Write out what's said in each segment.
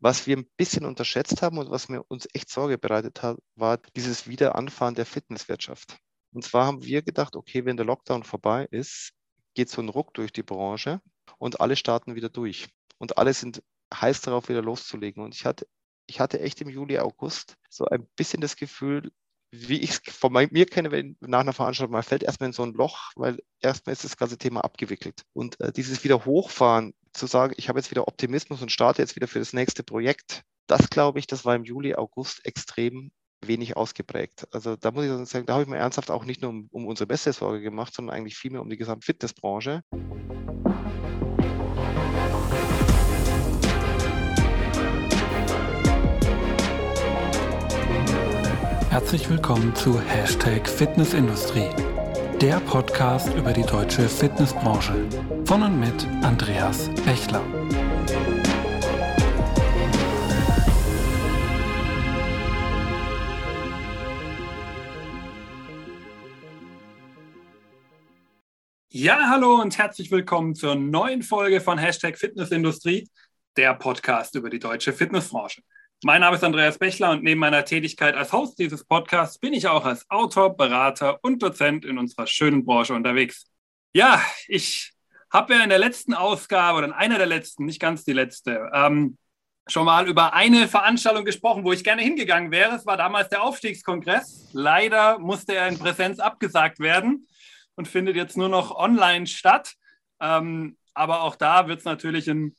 Was wir ein bisschen unterschätzt haben und was mir uns echt Sorge bereitet hat, war dieses Wiederanfahren der Fitnesswirtschaft. Und zwar haben wir gedacht, okay, wenn der Lockdown vorbei ist, geht so ein Ruck durch die Branche und alle starten wieder durch. Und alle sind heiß darauf, wieder loszulegen. Und ich hatte, ich hatte echt im Juli, August so ein bisschen das Gefühl, wie ich es von mir kenne, wenn nach einer Veranstaltung, man fällt erstmal in so ein Loch, weil erstmal ist das ganze Thema abgewickelt. Und äh, dieses wieder hochfahren, zu sagen, ich habe jetzt wieder Optimismus und starte jetzt wieder für das nächste Projekt, das glaube ich, das war im Juli, August extrem wenig ausgeprägt. Also da muss ich sagen, da habe ich mir ernsthaft auch nicht nur um, um unsere beste Sorge gemacht, sondern eigentlich vielmehr um die gesamte Fitnessbranche. Herzlich willkommen zu Hashtag Fitnessindustrie, der Podcast über die deutsche Fitnessbranche von und mit Andreas Bechler. Ja, hallo und herzlich willkommen zur neuen Folge von Hashtag Fitnessindustrie, der Podcast über die deutsche Fitnessbranche. Mein Name ist Andreas Bechler und neben meiner Tätigkeit als Host dieses Podcasts bin ich auch als Autor, Berater und Dozent in unserer schönen Branche unterwegs. Ja, ich habe ja in der letzten Ausgabe oder in einer der letzten, nicht ganz die letzte, ähm, schon mal über eine Veranstaltung gesprochen, wo ich gerne hingegangen wäre. Es war damals der Aufstiegskongress. Leider musste er in Präsenz abgesagt werden und findet jetzt nur noch online statt. Ähm, aber auch da wird es natürlich in,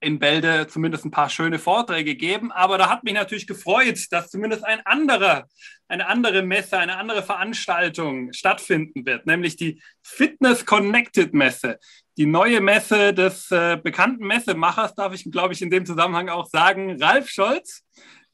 in Bälde zumindest ein paar schöne Vorträge geben. Aber da hat mich natürlich gefreut, dass zumindest ein anderer, eine andere Messe, eine andere Veranstaltung stattfinden wird, nämlich die Fitness Connected Messe. Die neue Messe des äh, bekannten Messemachers, darf ich, glaube ich, in dem Zusammenhang auch sagen, Ralf Scholz,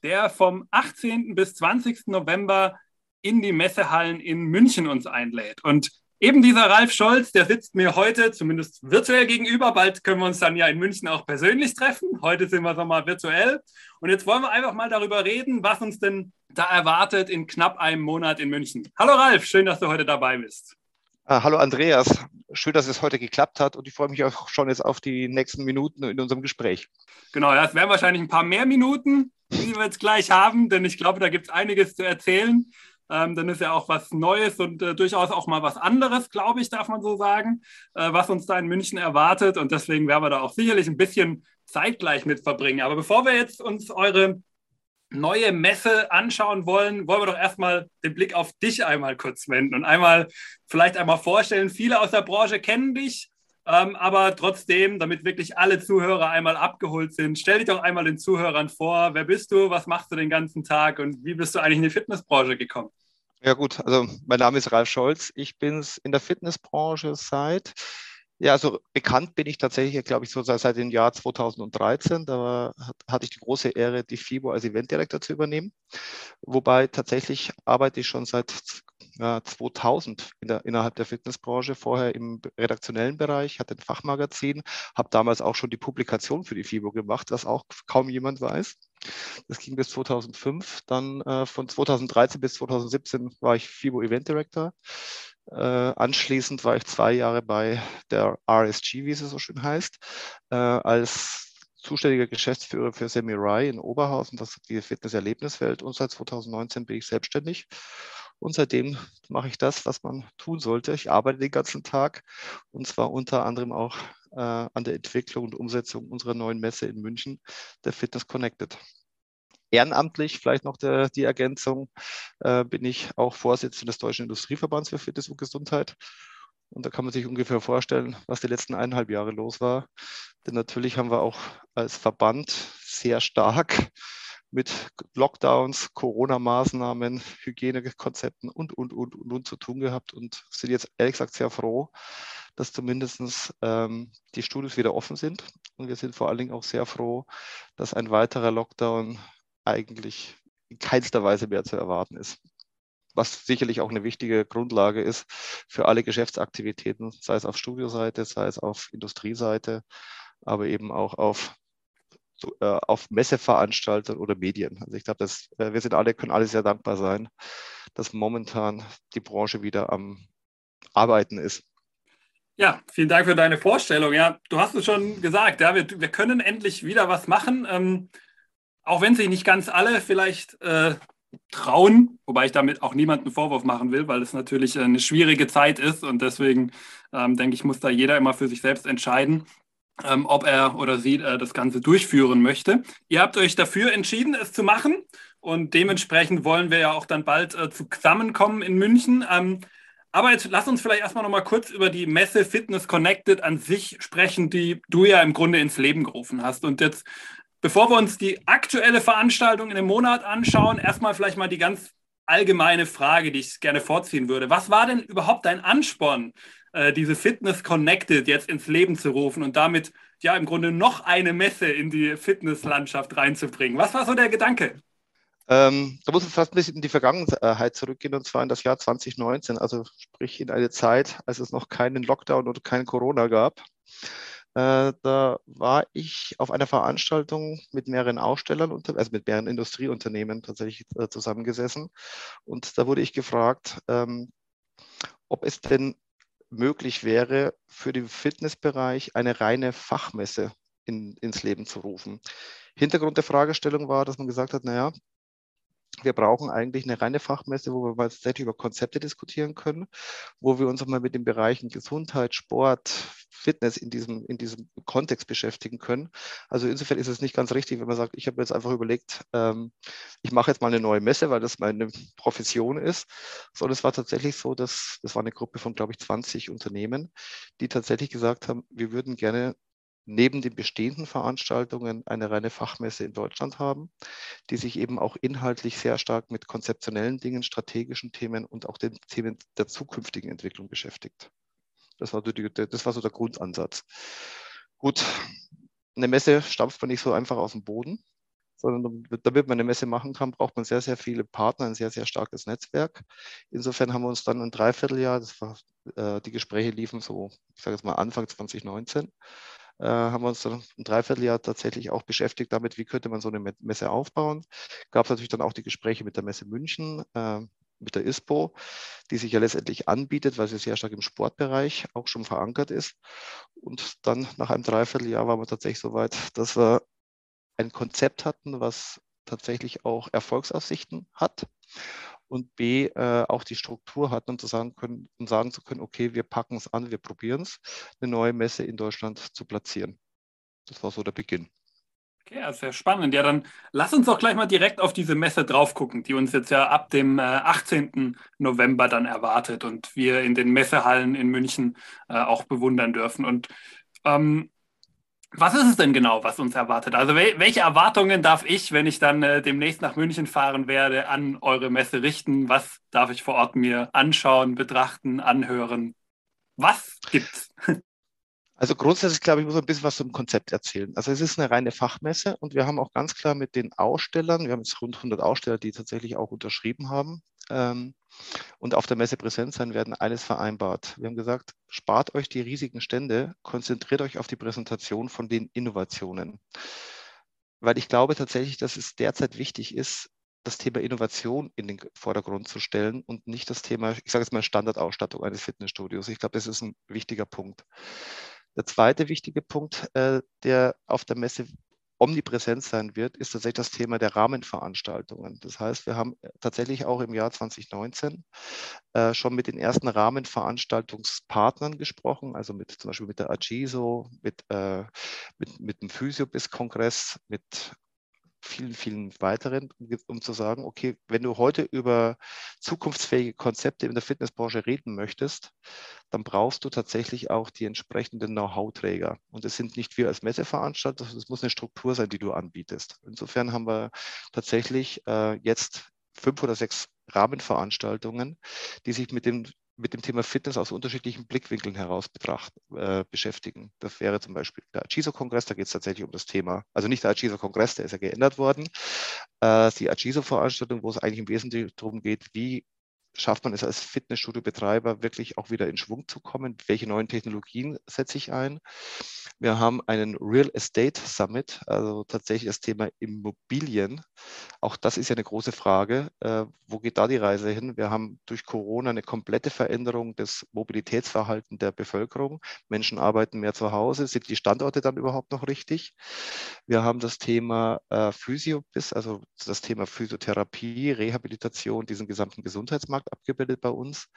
der vom 18. bis 20. November in die Messehallen in München uns einlädt. Und Eben dieser Ralf Scholz, der sitzt mir heute zumindest virtuell gegenüber. Bald können wir uns dann ja in München auch persönlich treffen. Heute sind wir nochmal virtuell. Und jetzt wollen wir einfach mal darüber reden, was uns denn da erwartet in knapp einem Monat in München. Hallo Ralf, schön, dass du heute dabei bist. Ah, hallo Andreas, schön, dass es heute geklappt hat und ich freue mich auch schon jetzt auf die nächsten Minuten in unserem Gespräch. Genau, ja, es werden wahrscheinlich ein paar mehr Minuten, die wir jetzt gleich haben, denn ich glaube, da gibt es einiges zu erzählen. Ähm, dann ist ja auch was Neues und äh, durchaus auch mal was anderes, glaube ich, darf man so sagen, äh, was uns da in München erwartet. Und deswegen werden wir da auch sicherlich ein bisschen zeitgleich mit verbringen. Aber bevor wir jetzt uns eure neue Messe anschauen wollen, wollen wir doch erstmal den Blick auf dich einmal kurz wenden und einmal vielleicht einmal vorstellen. Viele aus der Branche kennen dich, ähm, aber trotzdem, damit wirklich alle Zuhörer einmal abgeholt sind, stell dich doch einmal den Zuhörern vor. Wer bist du? Was machst du den ganzen Tag? Und wie bist du eigentlich in die Fitnessbranche gekommen? Ja gut, also mein Name ist Ralf Scholz. Ich bin in der Fitnessbranche seit, ja, also bekannt bin ich tatsächlich, glaube ich, so seit, dem Jahr 2013. Da war, hatte ich die große Ehre, die FIBO als Eventdirektor zu übernehmen. Wobei tatsächlich arbeite ich schon seit 2000 in der, innerhalb der Fitnessbranche, vorher im redaktionellen Bereich, hatte ein Fachmagazin, habe damals auch schon die Publikation für die FIBO gemacht, was auch kaum jemand weiß. Das ging bis 2005. Dann äh, von 2013 bis 2017 war ich FIBO Event Director. Äh, anschließend war ich zwei Jahre bei der RSG, wie es so schön heißt, äh, als zuständiger Geschäftsführer für Semi-Rai in Oberhausen, das ist die Fitness-Erlebniswelt. Und seit 2019 bin ich selbstständig und seitdem mache ich das, was man tun sollte. Ich arbeite den ganzen Tag und zwar unter anderem auch äh, an der Entwicklung und Umsetzung unserer neuen Messe in München, der Fitness Connected. Ehrenamtlich, vielleicht noch der, die Ergänzung, äh, bin ich auch Vorsitzender des Deutschen Industrieverbands für Fitness und Gesundheit. Und da kann man sich ungefähr vorstellen, was die letzten eineinhalb Jahre los war. Denn natürlich haben wir auch als Verband sehr stark mit Lockdowns, Corona-Maßnahmen, Hygienekonzepten und, und, und, und, und zu tun gehabt und sind jetzt ehrlich gesagt sehr froh, dass zumindest ähm, die Studios wieder offen sind. Und wir sind vor allen Dingen auch sehr froh, dass ein weiterer Lockdown eigentlich in keinster Weise mehr zu erwarten ist. Was sicherlich auch eine wichtige Grundlage ist für alle Geschäftsaktivitäten, sei es auf Studioseite, sei es auf Industrieseite, aber eben auch auf so, äh, auf Messeveranstaltern oder Medien. Also ich glaube, äh, wir sind alle, können alle sehr dankbar sein, dass momentan die Branche wieder am Arbeiten ist. Ja, vielen Dank für deine Vorstellung. Ja, du hast es schon gesagt, ja, wir, wir können endlich wieder was machen. Ähm, auch wenn sich nicht ganz alle vielleicht äh, trauen, wobei ich damit auch niemanden Vorwurf machen will, weil es natürlich eine schwierige Zeit ist und deswegen ähm, denke ich, muss da jeder immer für sich selbst entscheiden, ähm, ob er oder sie äh, das Ganze durchführen möchte. Ihr habt euch dafür entschieden, es zu machen und dementsprechend wollen wir ja auch dann bald äh, zusammenkommen in München. Ähm, aber jetzt lass uns vielleicht erstmal noch mal kurz über die Messe Fitness Connected an sich sprechen, die du ja im Grunde ins Leben gerufen hast. Und jetzt Bevor wir uns die aktuelle Veranstaltung in dem Monat anschauen, erstmal vielleicht mal die ganz allgemeine Frage, die ich gerne vorziehen würde. Was war denn überhaupt dein Ansporn, äh, diese Fitness Connected jetzt ins Leben zu rufen und damit ja im Grunde noch eine Messe in die Fitnesslandschaft reinzubringen? Was war so der Gedanke? Ähm, da muss man fast ein bisschen in die Vergangenheit zurückgehen, und zwar in das Jahr 2019, also sprich in eine Zeit, als es noch keinen Lockdown oder kein Corona gab. Äh, da war ich auf einer Veranstaltung mit mehreren Ausstellern, also mit mehreren Industrieunternehmen tatsächlich äh, zusammengesessen. Und da wurde ich gefragt, ähm, ob es denn möglich wäre, für den Fitnessbereich eine reine Fachmesse in, ins Leben zu rufen. Hintergrund der Fragestellung war, dass man gesagt hat, naja, wir brauchen eigentlich eine reine Fachmesse, wo wir tatsächlich über Konzepte diskutieren können, wo wir uns auch mal mit den Bereichen Gesundheit, Sport, Fitness in diesem, in diesem Kontext beschäftigen können. Also insofern ist es nicht ganz richtig, wenn man sagt, ich habe jetzt einfach überlegt, ähm, ich mache jetzt mal eine neue Messe, weil das meine Profession ist, sondern es war tatsächlich so, dass das war eine Gruppe von, glaube ich, 20 Unternehmen, die tatsächlich gesagt haben, wir würden gerne neben den bestehenden Veranstaltungen eine reine Fachmesse in Deutschland haben, die sich eben auch inhaltlich sehr stark mit konzeptionellen Dingen, strategischen Themen und auch den Themen der zukünftigen Entwicklung beschäftigt. Das war, die, das war so der Grundansatz. Gut, eine Messe stampft man nicht so einfach aus dem Boden, sondern damit man eine Messe machen kann, braucht man sehr, sehr viele Partner, ein sehr, sehr starkes Netzwerk. Insofern haben wir uns dann ein Dreivierteljahr, war, äh, die Gespräche liefen so, ich sage jetzt mal Anfang 2019, äh, haben wir uns dann ein Dreivierteljahr tatsächlich auch beschäftigt damit, wie könnte man so eine Messe aufbauen. Gab es natürlich dann auch die Gespräche mit der Messe München, äh, mit der ISPO, die sich ja letztendlich anbietet, weil sie sehr stark im Sportbereich auch schon verankert ist. Und dann nach einem Dreivierteljahr waren wir tatsächlich so weit, dass wir ein Konzept hatten, was tatsächlich auch Erfolgsaussichten hat und B, äh, auch die Struktur hatten, um, zu sagen können, um sagen zu können, okay, wir packen es an, wir probieren es, eine neue Messe in Deutschland zu platzieren. Das war so der Beginn. Okay, ja, sehr spannend. Ja, dann lass uns doch gleich mal direkt auf diese Messe drauf gucken, die uns jetzt ja ab dem äh, 18. November dann erwartet und wir in den Messehallen in München äh, auch bewundern dürfen. Und ähm, was ist es denn genau, was uns erwartet? Also wel welche Erwartungen darf ich, wenn ich dann äh, demnächst nach München fahren werde, an eure Messe richten? Was darf ich vor Ort mir anschauen, betrachten, anhören? Was gibt's? Also grundsätzlich, glaube ich, muss ein bisschen was zum Konzept erzählen. Also es ist eine reine Fachmesse und wir haben auch ganz klar mit den Ausstellern, wir haben jetzt rund 100 Aussteller, die tatsächlich auch unterschrieben haben, ähm, und auf der Messe präsent sein werden, eines vereinbart. Wir haben gesagt, spart euch die riesigen Stände, konzentriert euch auf die Präsentation von den Innovationen. Weil ich glaube tatsächlich, dass es derzeit wichtig ist, das Thema Innovation in den Vordergrund zu stellen und nicht das Thema, ich sage jetzt mal Standardausstattung eines Fitnessstudios. Ich glaube, das ist ein wichtiger Punkt. Der zweite wichtige Punkt, äh, der auf der Messe omnipräsent sein wird, ist tatsächlich das Thema der Rahmenveranstaltungen. Das heißt, wir haben äh, tatsächlich auch im Jahr 2019 äh, schon mit den ersten Rahmenveranstaltungspartnern gesprochen, also mit zum Beispiel mit der Agiso, mit, äh, mit, mit dem Physiobis-Kongress, mit vielen, vielen weiteren, um zu sagen, okay, wenn du heute über zukunftsfähige Konzepte in der Fitnessbranche reden möchtest, dann brauchst du tatsächlich auch die entsprechenden Know-how-Träger. Und es sind nicht wir als Messeveranstalter, es muss eine Struktur sein, die du anbietest. Insofern haben wir tatsächlich äh, jetzt fünf oder sechs Rahmenveranstaltungen, die sich mit dem mit dem Thema Fitness aus unterschiedlichen Blickwinkeln heraus betrachten, äh, beschäftigen. Das wäre zum Beispiel der Agiso-Kongress, da geht es tatsächlich um das Thema, also nicht der Agiso-Kongress, der ist ja geändert worden, äh, die Agiso-Veranstaltung, wo es eigentlich im Wesentlichen darum geht, wie schafft man es als Fitnessstudio-Betreiber wirklich auch wieder in Schwung zu kommen? Welche neuen Technologien setze ich ein? Wir haben einen Real Estate Summit, also tatsächlich das Thema Immobilien. Auch das ist ja eine große Frage. Äh, wo geht da die Reise hin? Wir haben durch Corona eine komplette Veränderung des Mobilitätsverhaltens der Bevölkerung. Menschen arbeiten mehr zu Hause. Sind die Standorte dann überhaupt noch richtig? Wir haben das Thema äh, Physiobis, also das Thema Physiotherapie, Rehabilitation, diesen gesamten Gesundheitsmarkt stark abgebildet bei uns.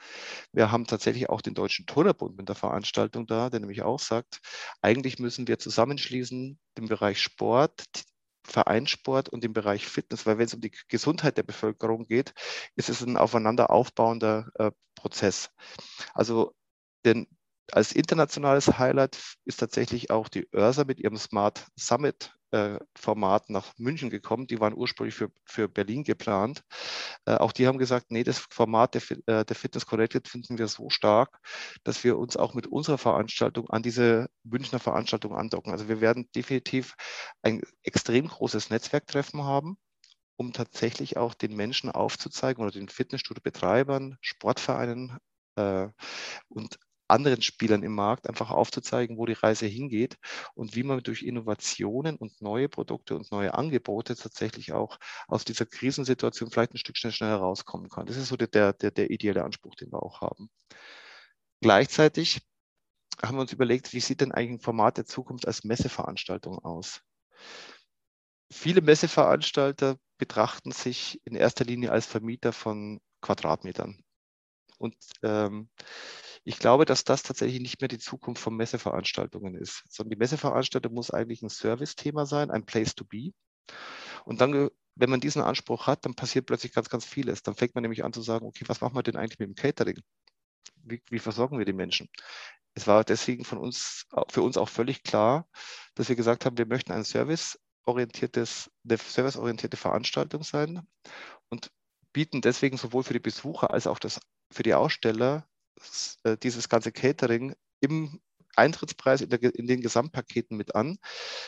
Wir haben tatsächlich auch den Deutschen Turnerbund mit der Veranstaltung da, der nämlich auch sagt, eigentlich müssen wir zusammenschließen den Bereich Sport, Vereinssport und den Bereich Fitness, weil wenn es um die Gesundheit der Bevölkerung geht, ist es ein aufeinander aufbauender äh, Prozess. Also denn als internationales Highlight ist tatsächlich auch die ÖRSA mit ihrem Smart Summit Format nach München gekommen. Die waren ursprünglich für, für Berlin geplant. Äh, auch die haben gesagt, nee, das Format der, äh, der Fitness Connected finden wir so stark, dass wir uns auch mit unserer Veranstaltung an diese Münchner Veranstaltung andocken. Also wir werden definitiv ein extrem großes Netzwerktreffen haben um tatsächlich auch den Menschen aufzuzeigen oder den Fitnessstudio-Betreibern, Sportvereinen äh, und anderen Spielern im Markt einfach aufzuzeigen, wo die Reise hingeht und wie man durch Innovationen und neue Produkte und neue Angebote tatsächlich auch aus dieser Krisensituation vielleicht ein Stückchen schneller rauskommen kann. Das ist so der, der, der ideelle Anspruch, den wir auch haben. Gleichzeitig haben wir uns überlegt, wie sieht denn eigentlich ein Format der Zukunft als Messeveranstaltung aus? Viele Messeveranstalter betrachten sich in erster Linie als Vermieter von Quadratmetern. Und ähm, ich glaube, dass das tatsächlich nicht mehr die Zukunft von Messeveranstaltungen ist, sondern die Messeveranstaltung muss eigentlich ein Service-Thema sein, ein Place to be. Und dann, wenn man diesen Anspruch hat, dann passiert plötzlich ganz, ganz vieles. Dann fängt man nämlich an zu sagen, okay, was machen wir denn eigentlich mit dem Catering? Wie, wie versorgen wir die Menschen? Es war deswegen von uns, für uns auch völlig klar, dass wir gesagt haben, wir möchten ein serviceorientiertes, eine serviceorientierte Veranstaltung sein und bieten deswegen sowohl für die Besucher als auch das, für die Aussteller dieses ganze Catering im Eintrittspreis in, der, in, den Gesamtpaketen mit an,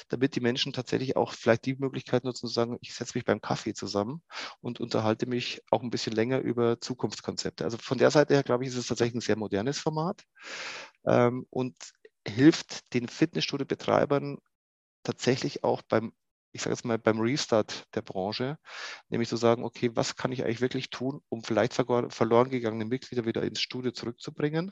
damit die Menschen tatsächlich auch vielleicht die Möglichkeit nutzen zu sagen, ich setze mich beim Kaffee zusammen und unterhalte mich auch ein bisschen länger über Zukunftskonzepte. Also von der Seite her, glaube ich, ist es tatsächlich ein sehr modernes Format ähm, und hilft den Fitnessstudio-Betreibern tatsächlich auch beim ich sage jetzt mal, beim Restart der Branche, nämlich zu sagen, okay, was kann ich eigentlich wirklich tun, um vielleicht verloren gegangene Mitglieder wieder ins Studio zurückzubringen?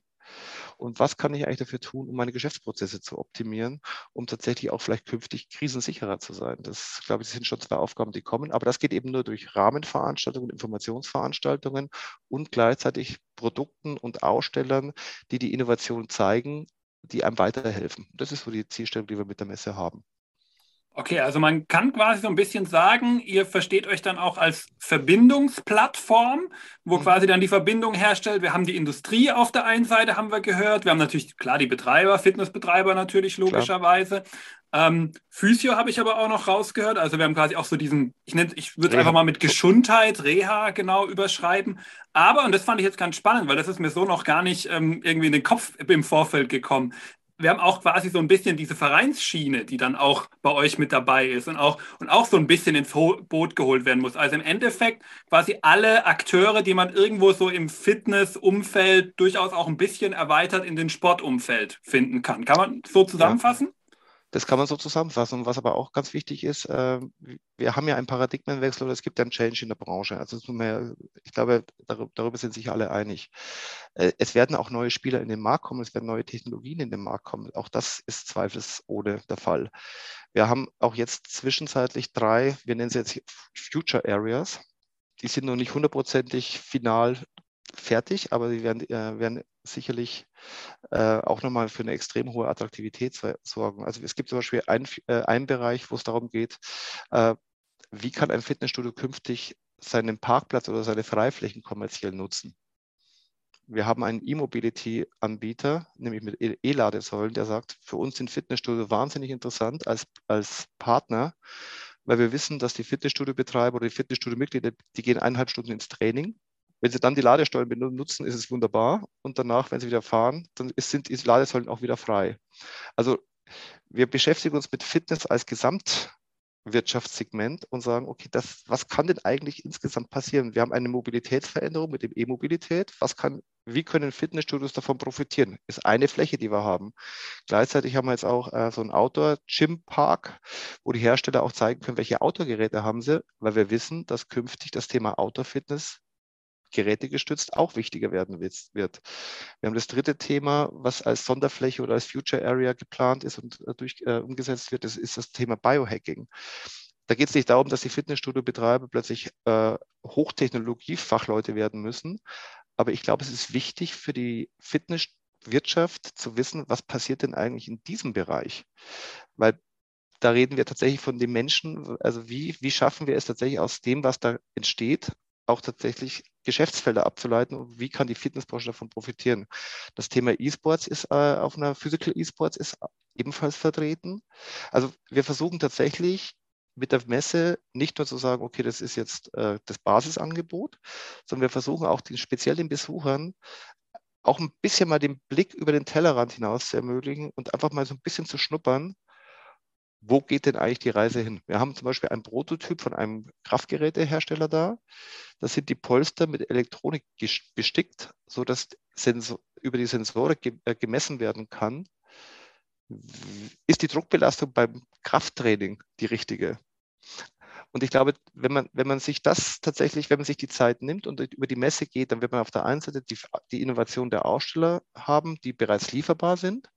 Und was kann ich eigentlich dafür tun, um meine Geschäftsprozesse zu optimieren, um tatsächlich auch vielleicht künftig krisensicherer zu sein? Das, glaube ich, sind schon zwei Aufgaben, die kommen. Aber das geht eben nur durch Rahmenveranstaltungen, Informationsveranstaltungen und gleichzeitig Produkten und Ausstellern, die die Innovation zeigen, die einem weiterhelfen. Das ist so die Zielstellung, die wir mit der Messe haben. Okay, also man kann quasi so ein bisschen sagen, ihr versteht euch dann auch als Verbindungsplattform, wo mhm. quasi dann die Verbindung herstellt. Wir haben die Industrie auf der einen Seite, haben wir gehört. Wir haben natürlich, klar, die Betreiber, Fitnessbetreiber natürlich logischerweise. Ähm, Physio habe ich aber auch noch rausgehört. Also wir haben quasi auch so diesen, ich, ich würde es einfach mal mit Gesundheit, Reha genau überschreiben. Aber, und das fand ich jetzt ganz spannend, weil das ist mir so noch gar nicht ähm, irgendwie in den Kopf im Vorfeld gekommen wir haben auch quasi so ein bisschen diese Vereinsschiene, die dann auch bei euch mit dabei ist und auch, und auch so ein bisschen ins Boot geholt werden muss. Also im Endeffekt quasi alle Akteure, die man irgendwo so im Fitnessumfeld durchaus auch ein bisschen erweitert in den Sportumfeld finden kann. Kann man so zusammenfassen? Ja. Das kann man so zusammenfassen. Was aber auch ganz wichtig ist, äh, wir haben ja einen Paradigmenwechsel oder es gibt einen Change in der Branche. Also ich glaube, darüber sind sich alle einig. Äh, es werden auch neue Spieler in den Markt kommen, es werden neue Technologien in den Markt kommen. Auch das ist zweifelsohne der Fall. Wir haben auch jetzt zwischenzeitlich drei, wir nennen sie jetzt Future Areas. Die sind noch nicht hundertprozentig final fertig, aber sie werden, äh, werden sicherlich äh, auch nochmal für eine extrem hohe Attraktivität sorgen. Also es gibt zum Beispiel einen, äh, einen Bereich, wo es darum geht, äh, wie kann ein Fitnessstudio künftig seinen Parkplatz oder seine Freiflächen kommerziell nutzen. Wir haben einen E-Mobility-Anbieter, nämlich mit e-, E-Ladesäulen, der sagt, für uns sind Fitnessstudio wahnsinnig interessant als, als Partner, weil wir wissen, dass die Fitnessstudio-Betreiber oder die Fitnessstudio-Mitglieder, die gehen eineinhalb Stunden ins Training wenn Sie dann die Ladestollen benutzen, ist es wunderbar. Und danach, wenn Sie wieder fahren, dann sind die Ladesäulen auch wieder frei. Also wir beschäftigen uns mit Fitness als Gesamt, Wirtschaftssegment und sagen, okay, das, was kann denn eigentlich insgesamt passieren? Wir haben eine Mobilitätsveränderung mit dem E-Mobilität. Was kann, wie können Fitnessstudios davon profitieren? Ist eine Fläche, die wir haben. Gleichzeitig haben wir jetzt auch äh, so einen Outdoor-Gym-Park, wo die Hersteller auch zeigen können, welche Outdoor-Geräte haben sie, weil wir wissen, dass künftig das Thema Outdoor-Fitness gerätegestützt auch wichtiger werden wird. Wir haben das dritte Thema, was als Sonderfläche oder als Future Area geplant ist und äh, durch, äh, umgesetzt wird, das ist das Thema Biohacking. Da geht es nicht darum, dass die Fitnessstudio-Betreiber plötzlich äh, Hochtechnologie-Fachleute werden müssen, aber ich glaube, es ist wichtig für die Fitnesswirtschaft zu wissen, was passiert denn eigentlich in diesem Bereich, weil da reden wir tatsächlich von den Menschen, also wie, wie schaffen wir es tatsächlich aus dem, was da entsteht, auch tatsächlich Geschäftsfelder abzuleiten und wie kann die Fitnessbranche davon profitieren. Das Thema E-Sports ist äh, auf einer Physical E-Sports ist ebenfalls vertreten. Also wir versuchen tatsächlich mit der Messe nicht nur zu sagen, okay, das ist jetzt äh, das Basisangebot, sondern wir versuchen auch den speziellen Besuchern auch ein bisschen mal den Blick über den Tellerrand hinaus zu ermöglichen und einfach mal so ein bisschen zu schnuppern, wo geht denn eigentlich die Reise hin? Wir haben zum Beispiel einen Prototyp von einem Kraftgerätehersteller da. Da sind die Polster mit Elektronik bestickt, sodass über die Sensorik äh, gemessen werden kann. Ist die Druckbelastung beim Krafttraining die richtige? Und ich glaube, wenn man, wenn man sich das tatsächlich, wenn man sich die Zeit nimmt und über die Messe geht, dann wird man auf der einen Seite die, die Innovation der Aussteller haben, die bereits lieferbar sind.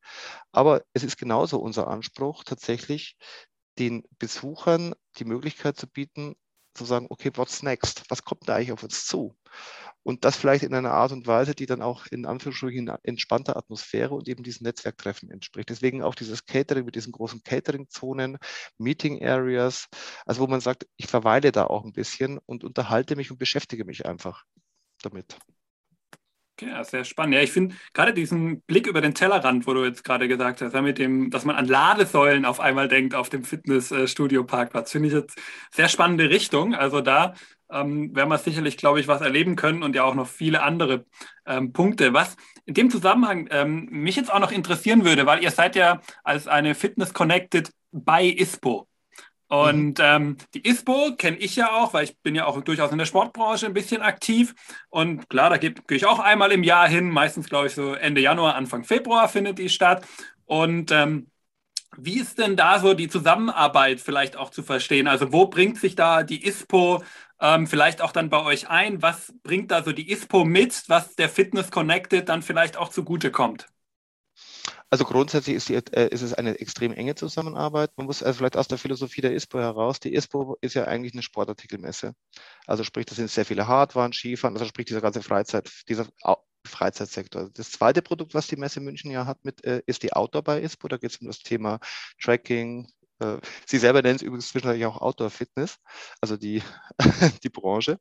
Aber es ist genauso unser Anspruch, tatsächlich den Besuchern die Möglichkeit zu bieten, zu sagen, okay, what's next? Was kommt da eigentlich auf uns zu? Und das vielleicht in einer Art und Weise, die dann auch in Anführungsstrichen entspannter Atmosphäre und eben diesen Netzwerktreffen entspricht. Deswegen auch dieses Catering mit diesen großen Catering-Zonen, Meeting Areas, also wo man sagt, ich verweile da auch ein bisschen und unterhalte mich und beschäftige mich einfach damit. Ja, sehr spannend. Ja, ich finde gerade diesen Blick über den Tellerrand, wo du jetzt gerade gesagt hast, ja, mit dem, dass man an Ladesäulen auf einmal denkt auf dem Fitnessstudio-Parkplatz, finde ich jetzt sehr spannende Richtung. Also da ähm, werden wir sicherlich, glaube ich, was erleben können und ja auch noch viele andere ähm, Punkte. Was in dem Zusammenhang ähm, mich jetzt auch noch interessieren würde, weil ihr seid ja als eine Fitness Connected bei ISPO. Und mhm. ähm, die ISPO kenne ich ja auch, weil ich bin ja auch durchaus in der Sportbranche ein bisschen aktiv. Und klar, da gehe ich auch einmal im Jahr hin. Meistens, glaube ich, so Ende Januar, Anfang Februar findet die statt. Und ähm, wie ist denn da so die Zusammenarbeit vielleicht auch zu verstehen? Also wo bringt sich da die ISPO ähm, vielleicht auch dann bei euch ein? Was bringt da so die ISPO mit, was der Fitness Connected dann vielleicht auch zugute kommt? Also grundsätzlich ist, die, äh, ist, es eine extrem enge Zusammenarbeit. Man muss also vielleicht aus der Philosophie der ISPO heraus, die ISPO ist ja eigentlich eine Sportartikelmesse. Also sprich, das sind sehr viele Hardwaren, Skifahren, also sprich dieser ganze Freizeit, dieser Freizeitsektor. Das zweite Produkt, was die Messe München ja hat, mit, äh, ist die Outdoor bei ISPO. Da geht es um das Thema Tracking, Sie selber nennen es übrigens zwischendurch auch Outdoor-Fitness, also die, die Branche.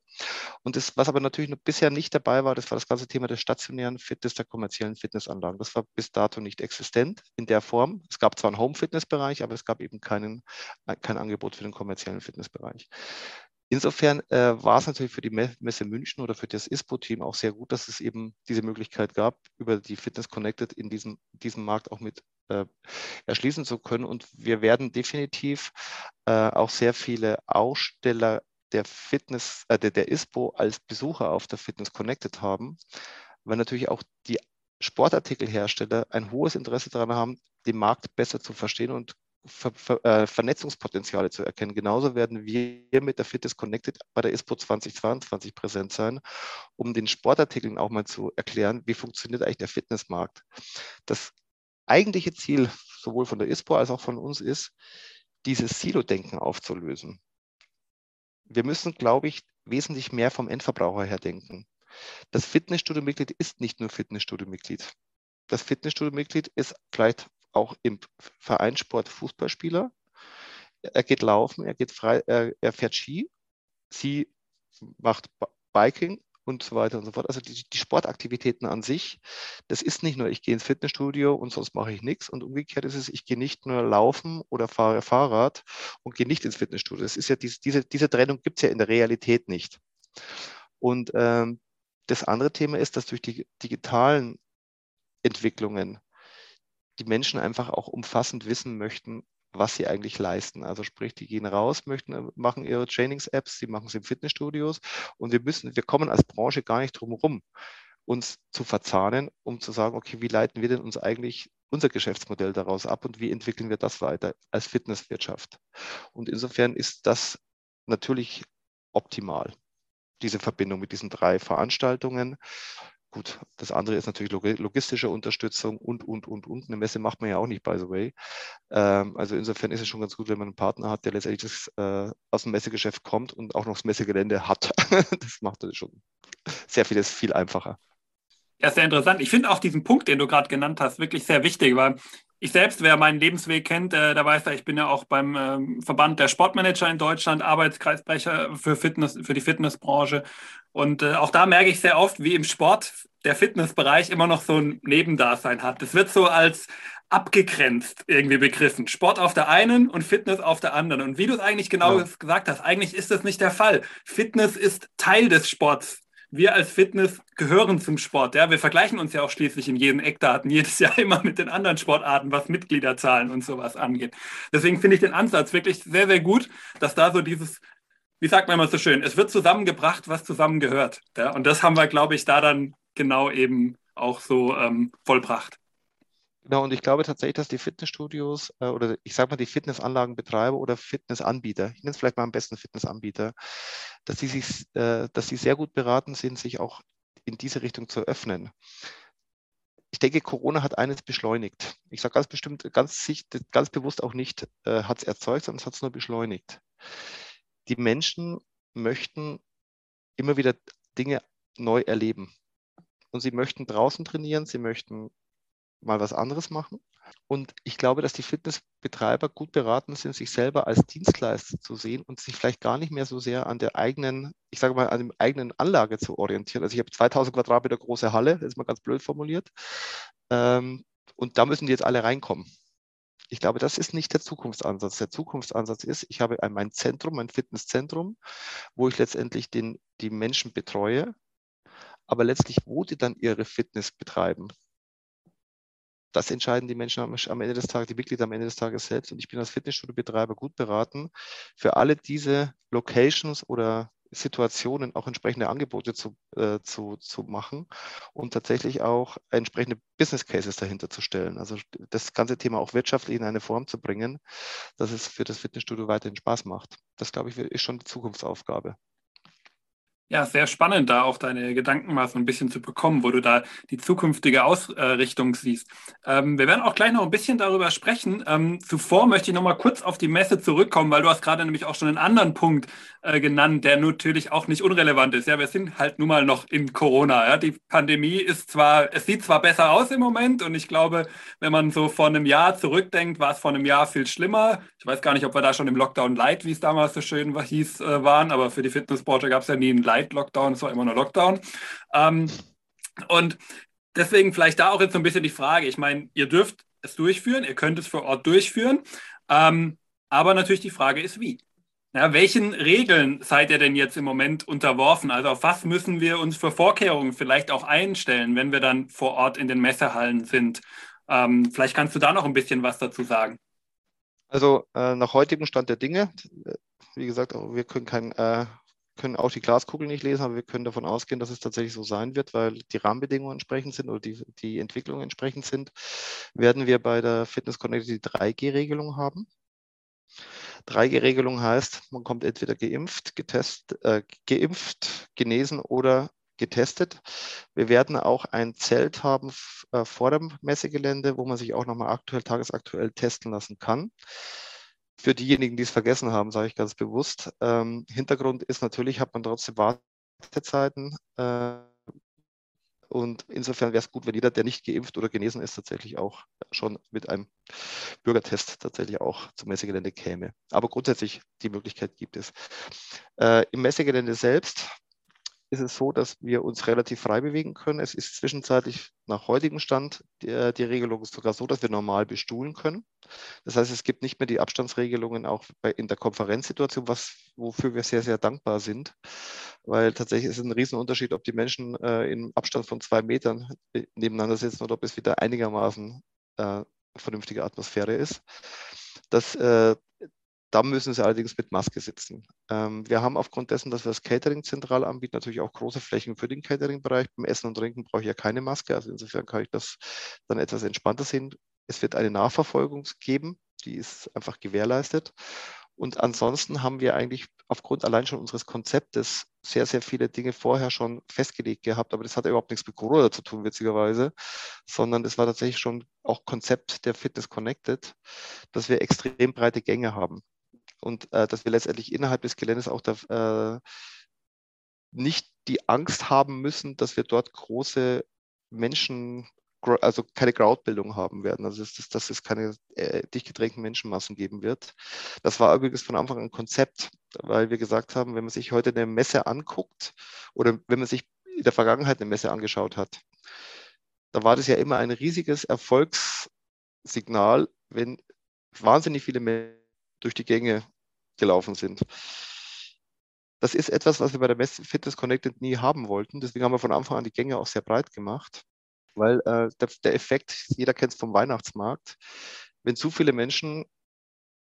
Und das, was aber natürlich bisher nicht dabei war, das war das ganze Thema des stationären Fitness, der kommerziellen Fitnessanlagen. Das war bis dato nicht existent in der Form. Es gab zwar einen Home-Fitness-Bereich, aber es gab eben keinen, äh, kein Angebot für den kommerziellen Fitnessbereich. Insofern äh, war es natürlich für die Messe München oder für das ISPO-Team auch sehr gut, dass es eben diese Möglichkeit gab, über die Fitness Connected in diesem, diesem Markt auch mit äh, erschließen zu können. Und wir werden definitiv äh, auch sehr viele Aussteller der Fitness, äh, der, der ISPO als Besucher auf der Fitness Connected haben, weil natürlich auch die Sportartikelhersteller ein hohes Interesse daran haben, den Markt besser zu verstehen und Ver Ver äh, Vernetzungspotenziale zu erkennen. Genauso werden wir mit der Fitness Connected bei der ISPO 2022 präsent sein, um den Sportartikeln auch mal zu erklären, wie funktioniert eigentlich der Fitnessmarkt. Das eigentliche Ziel sowohl von der ISPO als auch von uns ist, dieses Silo-Denken aufzulösen. Wir müssen, glaube ich, wesentlich mehr vom Endverbraucher her denken. Das Fitnessstudio-Mitglied ist nicht nur Fitnessstudio-Mitglied. Das Fitnessstudio-Mitglied ist vielleicht auch im Vereinssport Fußballspieler. Er geht laufen, er geht frei, er, er fährt Ski, sie macht Biking und so weiter und so fort. Also die, die, Sportaktivitäten an sich, das ist nicht nur, ich gehe ins Fitnessstudio und sonst mache ich nichts. Und umgekehrt ist es, ich gehe nicht nur laufen oder fahre Fahrrad und gehe nicht ins Fitnessstudio. Das ist ja diese, diese, diese Trennung gibt es ja in der Realität nicht. Und ähm, das andere Thema ist, dass durch die digitalen Entwicklungen die Menschen einfach auch umfassend wissen möchten, was sie eigentlich leisten. Also sprich, die gehen raus, möchten, machen ihre Trainings-Apps, sie machen es in Fitnessstudios und wir müssen, wir kommen als Branche gar nicht drum herum, uns zu verzahnen, um zu sagen, okay, wie leiten wir denn uns eigentlich unser Geschäftsmodell daraus ab und wie entwickeln wir das weiter als Fitnesswirtschaft? Und insofern ist das natürlich optimal, diese Verbindung mit diesen drei Veranstaltungen. Gut, das andere ist natürlich logistische Unterstützung und, und, und, und. Eine Messe macht man ja auch nicht, by the way. Ähm, also insofern ist es schon ganz gut, wenn man einen Partner hat, der letztendlich das, äh, aus dem Messegeschäft kommt und auch noch das Messegelände hat. das macht das schon sehr vieles viel einfacher. Ja, sehr interessant. Ich finde auch diesen Punkt, den du gerade genannt hast, wirklich sehr wichtig, weil ich selbst, wer meinen Lebensweg kennt, äh, der weiß ja, ich bin ja auch beim ähm, Verband der Sportmanager in Deutschland, Arbeitskreisbrecher für Fitness, für die Fitnessbranche. Und äh, auch da merke ich sehr oft, wie im Sport der Fitnessbereich immer noch so ein Nebendasein hat. Das wird so als abgegrenzt irgendwie begriffen. Sport auf der einen und Fitness auf der anderen. Und wie du es eigentlich genau ja. gesagt hast, eigentlich ist das nicht der Fall. Fitness ist Teil des Sports wir als Fitness gehören zum Sport. Ja? Wir vergleichen uns ja auch schließlich in jeden Eckdaten jedes Jahr immer mit den anderen Sportarten, was Mitgliederzahlen und sowas angeht. Deswegen finde ich den Ansatz wirklich sehr, sehr gut, dass da so dieses, wie sagt man immer so schön, es wird zusammengebracht, was zusammengehört. Ja? Und das haben wir, glaube ich, da dann genau eben auch so ähm, vollbracht. Genau, und ich glaube tatsächlich, dass die Fitnessstudios äh, oder ich sage mal die Fitnessanlagenbetreiber oder Fitnessanbieter, ich nenne es vielleicht mal am besten Fitnessanbieter, dass sie sich, äh, dass sie sehr gut beraten sind, sich auch in diese Richtung zu öffnen. Ich denke, Corona hat eines beschleunigt. Ich sage ganz bestimmt, ganz, ganz bewusst auch nicht, äh, hat es erzeugt, sondern es hat es nur beschleunigt. Die Menschen möchten immer wieder Dinge neu erleben. Und sie möchten draußen trainieren, sie möchten mal was anderes machen. Und ich glaube, dass die Fitnessbetreiber gut beraten sind, sich selber als Dienstleister zu sehen und sich vielleicht gar nicht mehr so sehr an der eigenen, ich sage mal, an der eigenen Anlage zu orientieren. Also ich habe 2000 Quadratmeter große Halle, das ist mal ganz blöd formuliert. Ähm, und da müssen die jetzt alle reinkommen. Ich glaube, das ist nicht der Zukunftsansatz. Der Zukunftsansatz ist, ich habe mein Zentrum, mein Fitnesszentrum, wo ich letztendlich den, die Menschen betreue, aber letztlich, wo die dann ihre Fitness betreiben, das entscheiden die Menschen am, Ende des Tages, die Mitglieder am Ende des Tages selbst. Und ich bin als Fitnessstudio-Betreiber gut beraten, für alle diese Locations oder Situationen auch entsprechende Angebote zu, äh, zu, zu machen und tatsächlich auch entsprechende Business Cases dahinter zu stellen. Also das ganze Thema auch wirtschaftlich in eine Form zu bringen, dass es für das Fitnessstudio weiterhin Spaß macht. Das, glaube ich, ist schon die Zukunftsaufgabe. Ja, sehr spannend, da auch deine Gedanken mal so ein bisschen zu bekommen, wo du da die zukünftige Ausrichtung siehst. Ähm, wir werden auch gleich noch ein bisschen darüber sprechen. Ähm, zuvor möchte ich noch mal kurz auf die Messe zurückkommen, weil du hast gerade nämlich auch schon einen anderen Punkt äh, genannt, der natürlich auch nicht unrelevant ist. Ja, wir sind halt nun mal noch in Corona. Ja? Die Pandemie ist zwar, es sieht zwar besser aus im Moment und ich glaube, wenn man so vor einem Jahr zurückdenkt, war es vor einem Jahr viel schlimmer. Ich weiß gar nicht, ob wir da schon im Lockdown Light, wie es damals so schön hieß, äh, waren, aber für die Fitnesssportler gab es ja nie einen Light Light-Lockdown, es war immer nur Lockdown. Ähm, und deswegen vielleicht da auch jetzt so ein bisschen die Frage. Ich meine, ihr dürft es durchführen, ihr könnt es vor Ort durchführen, ähm, aber natürlich die Frage ist, wie. Ja, welchen Regeln seid ihr denn jetzt im Moment unterworfen? Also auf was müssen wir uns für Vorkehrungen vielleicht auch einstellen, wenn wir dann vor Ort in den Messehallen sind? Ähm, vielleicht kannst du da noch ein bisschen was dazu sagen. Also äh, nach heutigem Stand der Dinge, äh, wie gesagt, wir können kein äh, können auch die Glaskugel nicht lesen, aber wir können davon ausgehen, dass es tatsächlich so sein wird, weil die Rahmenbedingungen entsprechend sind oder die, die Entwicklungen entsprechend sind, werden wir bei der Fitness Connect die 3G-Regelung haben. 3G-Regelung heißt, man kommt entweder geimpft, getest, äh, geimpft, genesen oder getestet. Wir werden auch ein Zelt haben äh, vor dem Messegelände, wo man sich auch nochmal aktuell, tagesaktuell testen lassen kann. Für diejenigen, die es vergessen haben, sage ich ganz bewusst. Ähm, Hintergrund ist natürlich, hat man trotzdem Wartezeiten. Äh, und insofern wäre es gut, wenn jeder, der nicht geimpft oder genesen ist, tatsächlich auch schon mit einem Bürgertest tatsächlich auch zum Messegelände käme. Aber grundsätzlich die Möglichkeit gibt es. Äh, Im Messegelände selbst ist es so, dass wir uns relativ frei bewegen können. Es ist zwischenzeitlich nach heutigem Stand die, die Regelung sogar so, dass wir normal bestuhlen können. Das heißt, es gibt nicht mehr die Abstandsregelungen auch bei, in der Konferenzsituation, was, wofür wir sehr, sehr dankbar sind, weil tatsächlich ist es ein Riesenunterschied, ob die Menschen äh, im Abstand von zwei Metern äh, nebeneinander sitzen oder ob es wieder einigermaßen äh, vernünftige Atmosphäre ist. Das, äh, da müssen sie allerdings mit Maske sitzen. Ähm, wir haben aufgrund dessen, dass wir das Catering zentral anbieten, natürlich auch große Flächen für den Catering-Bereich. Beim Essen und Trinken brauche ich ja keine Maske. Also insofern kann ich das dann etwas entspannter sehen. Es wird eine Nachverfolgung geben, die ist einfach gewährleistet. Und ansonsten haben wir eigentlich aufgrund allein schon unseres Konzeptes sehr, sehr viele Dinge vorher schon festgelegt gehabt. Aber das hat überhaupt nichts mit Corona zu tun, witzigerweise, sondern es war tatsächlich schon auch Konzept der Fitness Connected, dass wir extrem breite Gänge haben und äh, dass wir letztendlich innerhalb des Geländes auch da, äh, nicht die Angst haben müssen, dass wir dort große Menschen, also keine Crowdbildung haben werden, also dass, dass es keine äh, dicht gedrängten Menschenmassen geben wird. Das war übrigens von Anfang an ein Konzept, weil wir gesagt haben, wenn man sich heute eine Messe anguckt oder wenn man sich in der Vergangenheit eine Messe angeschaut hat, da war das ja immer ein riesiges Erfolgssignal, wenn wahnsinnig viele Menschen durch die Gänge gelaufen sind. Das ist etwas, was wir bei der Messe Fitness Connected nie haben wollten. Deswegen haben wir von Anfang an die Gänge auch sehr breit gemacht, weil äh, der, der, Effekt, jeder kennt es vom Weihnachtsmarkt, wenn zu viele Menschen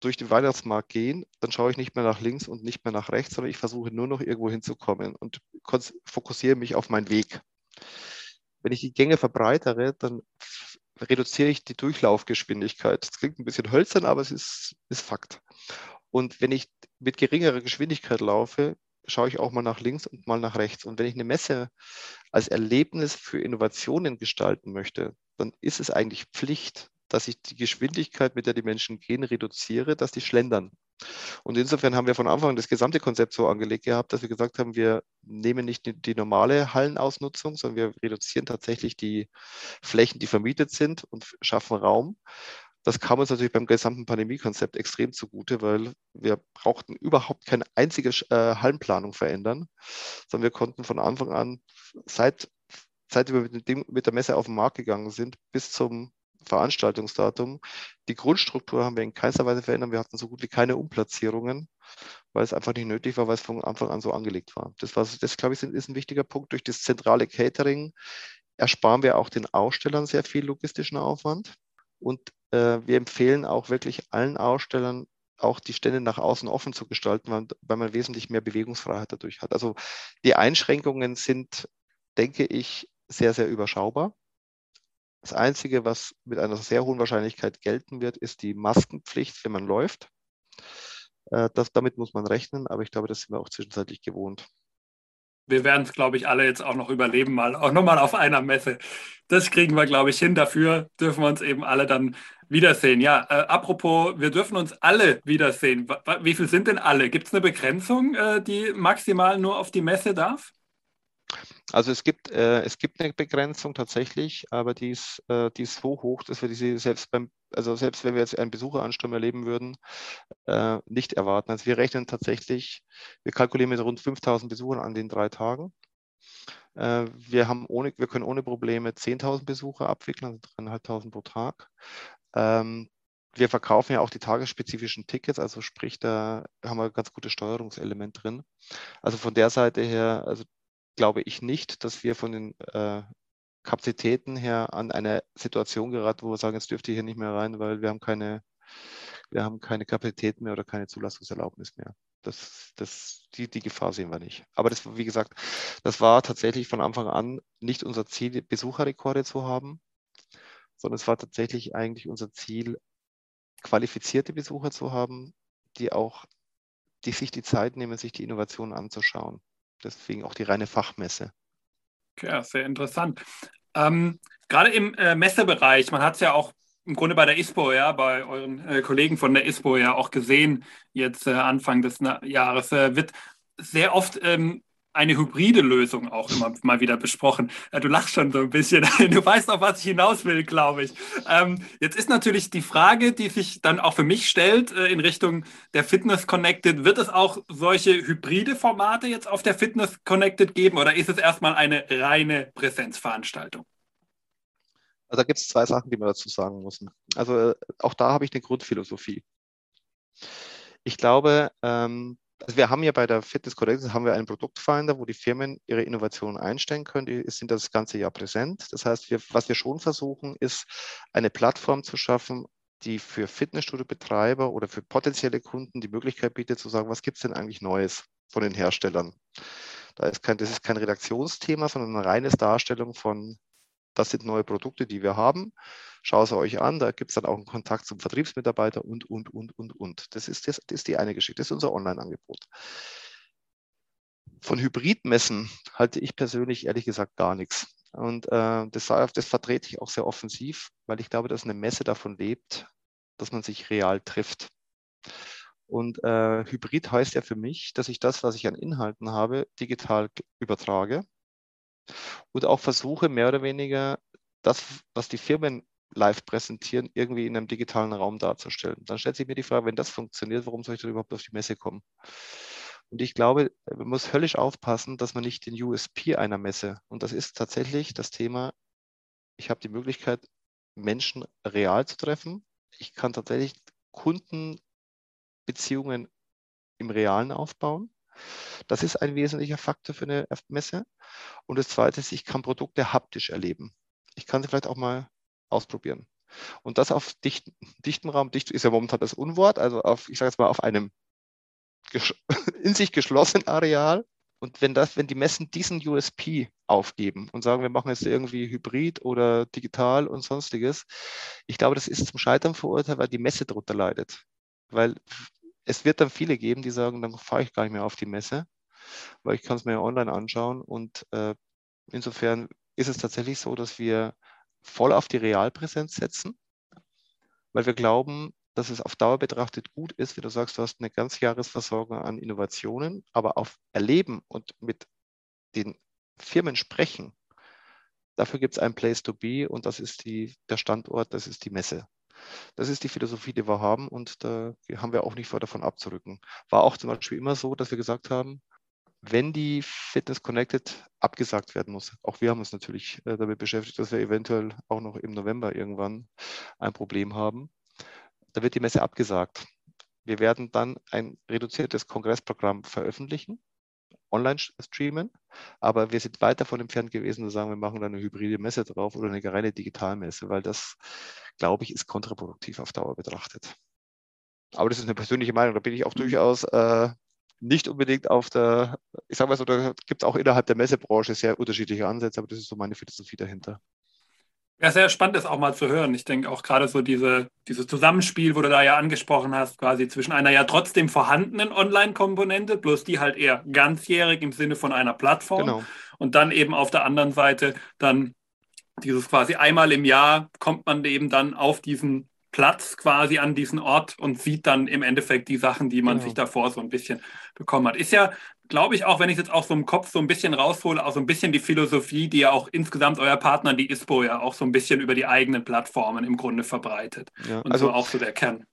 durch den Weihnachtsmarkt gehen, dann schaue ich nicht mehr nach links und nicht mehr nach rechts, sondern ich versuche nur noch irgendwo hinzukommen und fokussiere mich auf meinen Weg. Wenn ich die Gänge verbreitere, dann reduziere ich die Durchlaufgeschwindigkeit. Das klingt ein bisschen hölzern, aber es ist, ist Fakt. Und wenn ich mit geringerer Geschwindigkeit laufe, schaue ich auch mal nach links und mal nach rechts. Und wenn ich eine Messe als Erlebnis für Innovationen gestalten möchte, dann ist es eigentlich Pflicht, dass ich die Geschwindigkeit, mit der die Menschen gehen, reduziere, dass die schlendern. Und insofern haben wir von Anfang an das gesamte Konzept so angelegt gehabt, dass wir gesagt haben, wir nehmen nicht die, die normale Hallenausnutzung, sondern wir reduzieren tatsächlich die Flächen, die vermietet sind und schaffen Raum. Das kam uns natürlich beim gesamten Pandemiekonzept extrem zugute, weil wir brauchten überhaupt keine einzige äh, Hallenplanung verändern, sondern wir konnten von Anfang an, seit, seit wir mit, dem, mit der Messe auf den Markt gegangen sind, bis zum Veranstaltungsdatum. Die Grundstruktur haben wir in keinster Weise verändert. Wir hatten so gut wie keine Umplatzierungen, weil es einfach nicht nötig war, weil es von Anfang an so angelegt war. Das, war, das glaube ich, ist ein wichtiger Punkt. Durch das zentrale Catering ersparen wir auch den Ausstellern sehr viel logistischen Aufwand. Und wir empfehlen auch wirklich allen Ausstellern, auch die Stände nach außen offen zu gestalten, weil, weil man wesentlich mehr Bewegungsfreiheit dadurch hat. Also die Einschränkungen sind, denke ich, sehr, sehr überschaubar. Das Einzige, was mit einer sehr hohen Wahrscheinlichkeit gelten wird, ist die Maskenpflicht, wenn man läuft. Äh, das, damit muss man rechnen, aber ich glaube, das sind wir auch zwischenzeitlich gewohnt. Wir werden es, glaube ich, alle jetzt auch noch überleben, mal auch nochmal auf einer Messe. Das kriegen wir, glaube ich, hin. Dafür dürfen wir uns eben alle dann wiedersehen. Ja, äh, apropos, wir dürfen uns alle wiedersehen. Wie viel sind denn alle? Gibt es eine Begrenzung, äh, die maximal nur auf die Messe darf? Also es gibt, äh, es gibt eine Begrenzung tatsächlich, aber die ist, äh, die ist so hoch, dass wir diese selbst beim, also selbst wenn wir jetzt einen Besucheransturm erleben würden, äh, nicht erwarten. Also wir rechnen tatsächlich, wir kalkulieren mit rund 5000 Besuchern an den drei Tagen. Äh, wir, haben ohne, wir können ohne Probleme 10.000 Besucher abwickeln, also 3.500 pro Tag. Ähm, wir verkaufen ja auch die tagesspezifischen Tickets, also sprich, da haben wir ganz gutes Steuerungselement drin. Also von der Seite her, also glaube ich nicht, dass wir von den äh, Kapazitäten her an eine Situation geraten, wo wir sagen, jetzt dürft ihr hier nicht mehr rein, weil wir haben keine, wir haben keine Kapazität mehr oder keine Zulassungserlaubnis mehr. Das, das, die, die Gefahr sehen wir nicht. Aber das, wie gesagt, das war tatsächlich von Anfang an nicht unser Ziel, Besucherrekorde zu haben, sondern es war tatsächlich eigentlich unser Ziel, qualifizierte Besucher zu haben, die auch die sich die Zeit nehmen, sich die Innovationen anzuschauen. Deswegen auch die reine Fachmesse. Ja, sehr interessant. Ähm, gerade im äh, Messebereich, man hat es ja auch im Grunde bei der ISPO, ja, bei euren äh, Kollegen von der ISPO ja auch gesehen, jetzt äh, Anfang des Jahres, äh, wird sehr oft ähm, eine hybride Lösung auch immer mal wieder besprochen. Du lachst schon so ein bisschen. Du weißt auch, was ich hinaus will, glaube ich. Ähm, jetzt ist natürlich die Frage, die sich dann auch für mich stellt äh, in Richtung der Fitness Connected. Wird es auch solche hybride Formate jetzt auf der Fitness Connected geben oder ist es erstmal eine reine Präsenzveranstaltung? Also da gibt es zwei Sachen, die man dazu sagen müssen. Also äh, auch da habe ich eine Grundphilosophie. Ich glaube, ähm, also wir haben ja bei der Fitness Connect haben wir einen Produktfinder, wo die Firmen ihre Innovationen einstellen können. Die sind das ganze Jahr präsent. Das heißt, wir, was wir schon versuchen, ist eine Plattform zu schaffen, die für Fitnessstudio-Betreiber oder für potenzielle Kunden die Möglichkeit bietet zu sagen, was gibt es denn eigentlich Neues von den Herstellern? Da ist kein, das ist kein Redaktionsthema, sondern eine reine Darstellung von, das sind neue Produkte, die wir haben. Schaut es euch an, da gibt es dann auch einen Kontakt zum Vertriebsmitarbeiter und, und, und, und, und. Das ist, das, das ist die eine Geschichte, das ist unser Online-Angebot. Von Hybridmessen halte ich persönlich ehrlich gesagt gar nichts. Und äh, das, das vertrete ich auch sehr offensiv, weil ich glaube, dass eine Messe davon lebt, dass man sich real trifft. Und äh, Hybrid heißt ja für mich, dass ich das, was ich an Inhalten habe, digital übertrage und auch versuche, mehr oder weniger das, was die Firmen live präsentieren, irgendwie in einem digitalen Raum darzustellen. Dann stellt sich mir die Frage, wenn das funktioniert, warum soll ich dann überhaupt auf die Messe kommen? Und ich glaube, man muss höllisch aufpassen, dass man nicht den USP einer Messe, und das ist tatsächlich das Thema, ich habe die Möglichkeit, Menschen real zu treffen. Ich kann tatsächlich Kundenbeziehungen im Realen aufbauen. Das ist ein wesentlicher Faktor für eine Messe. Und das Zweite ist, ich kann Produkte haptisch erleben. Ich kann sie vielleicht auch mal ausprobieren. Und das auf dicht, dichtem Raum, dicht ist ja momentan das Unwort, also auf, ich sage jetzt mal, auf einem in sich geschlossenen Areal. Und wenn das, wenn die Messen diesen USP aufgeben und sagen, wir machen jetzt irgendwie Hybrid oder digital und sonstiges, ich glaube, das ist zum Scheitern verurteilt, weil die Messe darunter leidet. Weil es wird dann viele geben, die sagen, dann fahre ich gar nicht mehr auf die Messe, weil ich kann es mir ja online anschauen. Und äh, insofern ist es tatsächlich so, dass wir voll auf die Realpräsenz setzen, weil wir glauben, dass es auf Dauer betrachtet gut ist, wie du sagst, du hast eine Ganzjahresversorgung an Innovationen, aber auf Erleben und mit den Firmen sprechen, dafür gibt es ein Place to be und das ist die, der Standort, das ist die Messe. Das ist die Philosophie, die wir haben und da haben wir auch nicht vor, davon abzurücken. War auch zum Beispiel immer so, dass wir gesagt haben, wenn die Fitness Connected abgesagt werden muss. Auch wir haben uns natürlich äh, damit beschäftigt, dass wir eventuell auch noch im November irgendwann ein Problem haben da wird die Messe abgesagt. Wir werden dann ein reduziertes Kongressprogramm veröffentlichen, online streamen, aber wir sind weit davon entfernt gewesen zu sagen, wir machen da eine hybride Messe drauf oder eine reine Digitalmesse, weil das, glaube ich, ist kontraproduktiv auf Dauer betrachtet. Aber das ist eine persönliche Meinung, da bin ich auch durchaus äh, nicht unbedingt auf der, ich sage mal so, da gibt es auch innerhalb der Messebranche sehr unterschiedliche Ansätze, aber das ist so meine Philosophie dahinter. Ja, sehr spannend ist auch mal zu hören. Ich denke auch gerade so diese, dieses Zusammenspiel, wo du da ja angesprochen hast, quasi zwischen einer ja trotzdem vorhandenen Online-Komponente, bloß die halt eher ganzjährig im Sinne von einer Plattform. Genau. Und dann eben auf der anderen Seite dann dieses quasi einmal im Jahr kommt man eben dann auf diesen Platz quasi an diesen Ort und sieht dann im Endeffekt die Sachen, die man genau. sich davor so ein bisschen bekommen hat. Ist ja glaube ich auch, wenn ich es jetzt auch so im Kopf so ein bisschen raushole, auch so ein bisschen die Philosophie, die ja auch insgesamt euer Partner, die ISPO, ja auch so ein bisschen über die eigenen Plattformen im Grunde verbreitet. Ja, und also, so auch so der Kern.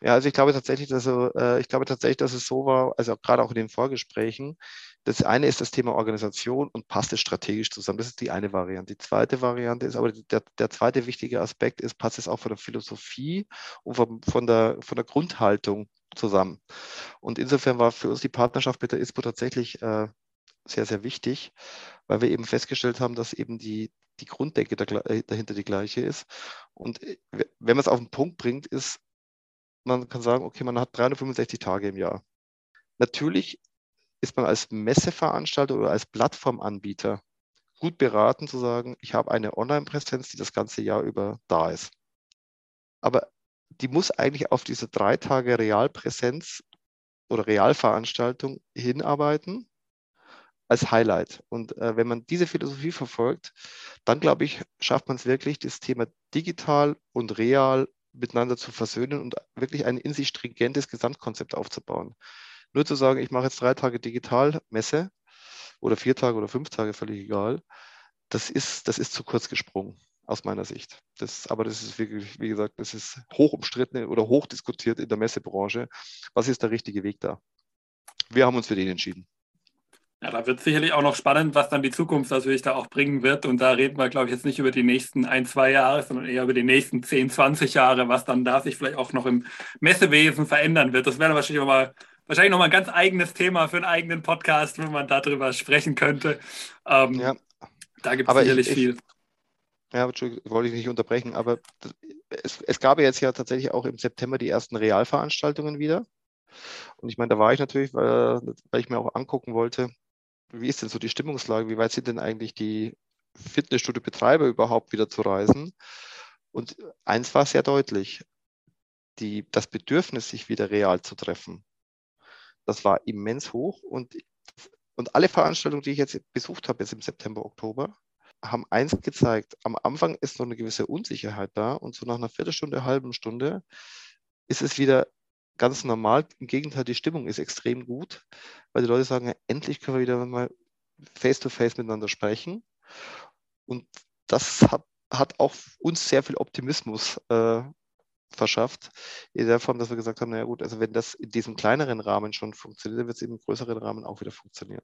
Ja, also ich glaube tatsächlich, dass so, äh, ich glaube tatsächlich, dass es so war, also gerade auch in den Vorgesprächen. Das eine ist das Thema Organisation und passt es strategisch zusammen. Das ist die eine Variante. Die zweite Variante ist aber der, der zweite wichtige Aspekt ist, passt es auch von der Philosophie und von, von, der, von der Grundhaltung zusammen. Und insofern war für uns die Partnerschaft mit der ISPO tatsächlich äh, sehr, sehr wichtig, weil wir eben festgestellt haben, dass eben die, die Grunddecke äh, dahinter die gleiche ist. Und äh, wenn man es auf den Punkt bringt, ist, man kann sagen, okay, man hat 365 Tage im Jahr. Natürlich ist man als Messeveranstalter oder als Plattformanbieter gut beraten zu sagen, ich habe eine Online-Präsenz, die das ganze Jahr über da ist. Aber die muss eigentlich auf diese drei Tage Realpräsenz oder Realveranstaltung hinarbeiten als Highlight. Und äh, wenn man diese Philosophie verfolgt, dann glaube ich, schafft man es wirklich, das Thema digital und real miteinander zu versöhnen und wirklich ein in sich stringentes Gesamtkonzept aufzubauen. Nur zu sagen, ich mache jetzt drei Tage Digitalmesse oder vier Tage oder fünf Tage, völlig egal, das ist, das ist zu kurz gesprungen aus meiner Sicht. Das, aber das ist wirklich, wie gesagt, das ist hoch umstritten oder hoch diskutiert in der Messebranche. Was ist der richtige Weg da? Wir haben uns für den entschieden. Ja, da wird sicherlich auch noch spannend, was dann die Zukunft natürlich da auch bringen wird. Und da reden wir, glaube ich, jetzt nicht über die nächsten ein, zwei Jahre, sondern eher über die nächsten 10, 20 Jahre, was dann da sich vielleicht auch noch im Messewesen verändern wird. Das wäre wahrscheinlich auch mal wahrscheinlich nochmal ein ganz eigenes Thema für einen eigenen Podcast, wenn man darüber sprechen könnte. Ähm, ja. Da gibt es sicherlich ich, viel. Ja, Entschuldigung, wollte ich nicht unterbrechen, aber es, es gab jetzt ja tatsächlich auch im September die ersten Realveranstaltungen wieder. Und ich meine, da war ich natürlich, weil, weil ich mir auch angucken wollte, wie ist denn so die Stimmungslage, wie weit sind denn eigentlich die Fitnessstudio-Betreiber überhaupt wieder zu reisen? Und eins war sehr deutlich, die, das Bedürfnis, sich wieder real zu treffen, das war immens hoch. Und, und alle Veranstaltungen, die ich jetzt besucht habe, jetzt im September, Oktober, haben eins gezeigt. Am Anfang ist noch eine gewisse Unsicherheit da und so nach einer Viertelstunde, halben Stunde ist es wieder ganz normal. Im Gegenteil, die Stimmung ist extrem gut, weil die Leute sagen, endlich können wir wieder mal face-to-face -face miteinander sprechen. Und das hat, hat auch uns sehr viel Optimismus äh, verschafft, in der Form, dass wir gesagt haben, naja gut, also wenn das in diesem kleineren Rahmen schon funktioniert, dann wird es im größeren Rahmen auch wieder funktionieren.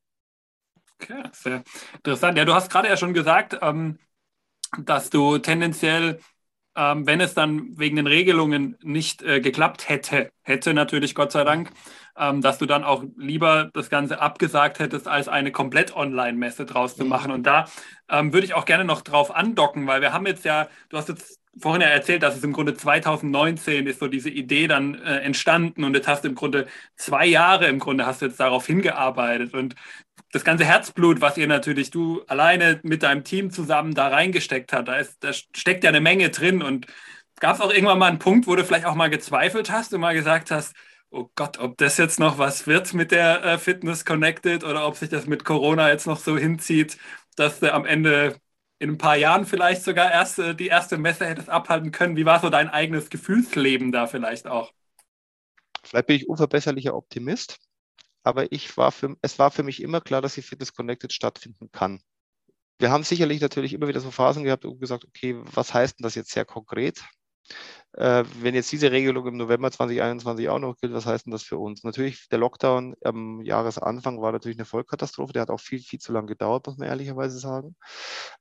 Okay, sehr interessant. Ja, du hast gerade ja schon gesagt, ähm, dass du tendenziell, ähm, wenn es dann wegen den Regelungen nicht äh, geklappt hätte, hätte natürlich Gott sei Dank, ähm, dass du dann auch lieber das Ganze abgesagt hättest, als eine komplett Online-Messe draus zu mhm. machen. Und da ähm, würde ich auch gerne noch drauf andocken, weil wir haben jetzt ja, du hast jetzt vorhin ja erzählt, dass es im Grunde 2019 ist so diese Idee dann äh, entstanden und jetzt hast du im Grunde zwei Jahre im Grunde hast du jetzt darauf hingearbeitet und das ganze Herzblut, was ihr natürlich du alleine mit deinem Team zusammen da reingesteckt hat, da, ist, da steckt ja eine Menge drin und gab es auch irgendwann mal einen Punkt, wo du vielleicht auch mal gezweifelt hast und mal gesagt hast, oh Gott, ob das jetzt noch was wird mit der äh, Fitness Connected oder ob sich das mit Corona jetzt noch so hinzieht, dass du am Ende in ein paar Jahren vielleicht sogar erst die erste Messe hättest abhalten können. Wie war so dein eigenes Gefühlsleben da vielleicht auch? Vielleicht bin ich unverbesserlicher Optimist, aber ich war für, es war für mich immer klar, dass die Fitness Connected stattfinden kann. Wir haben sicherlich natürlich immer wieder so Phasen gehabt und gesagt, okay, was heißt denn das jetzt sehr konkret? Äh, wenn jetzt diese Regelung im November 2021 auch noch gilt, was heißt denn das für uns? Natürlich, der Lockdown am Jahresanfang war natürlich eine Vollkatastrophe. Der hat auch viel, viel zu lange gedauert, muss man ehrlicherweise sagen.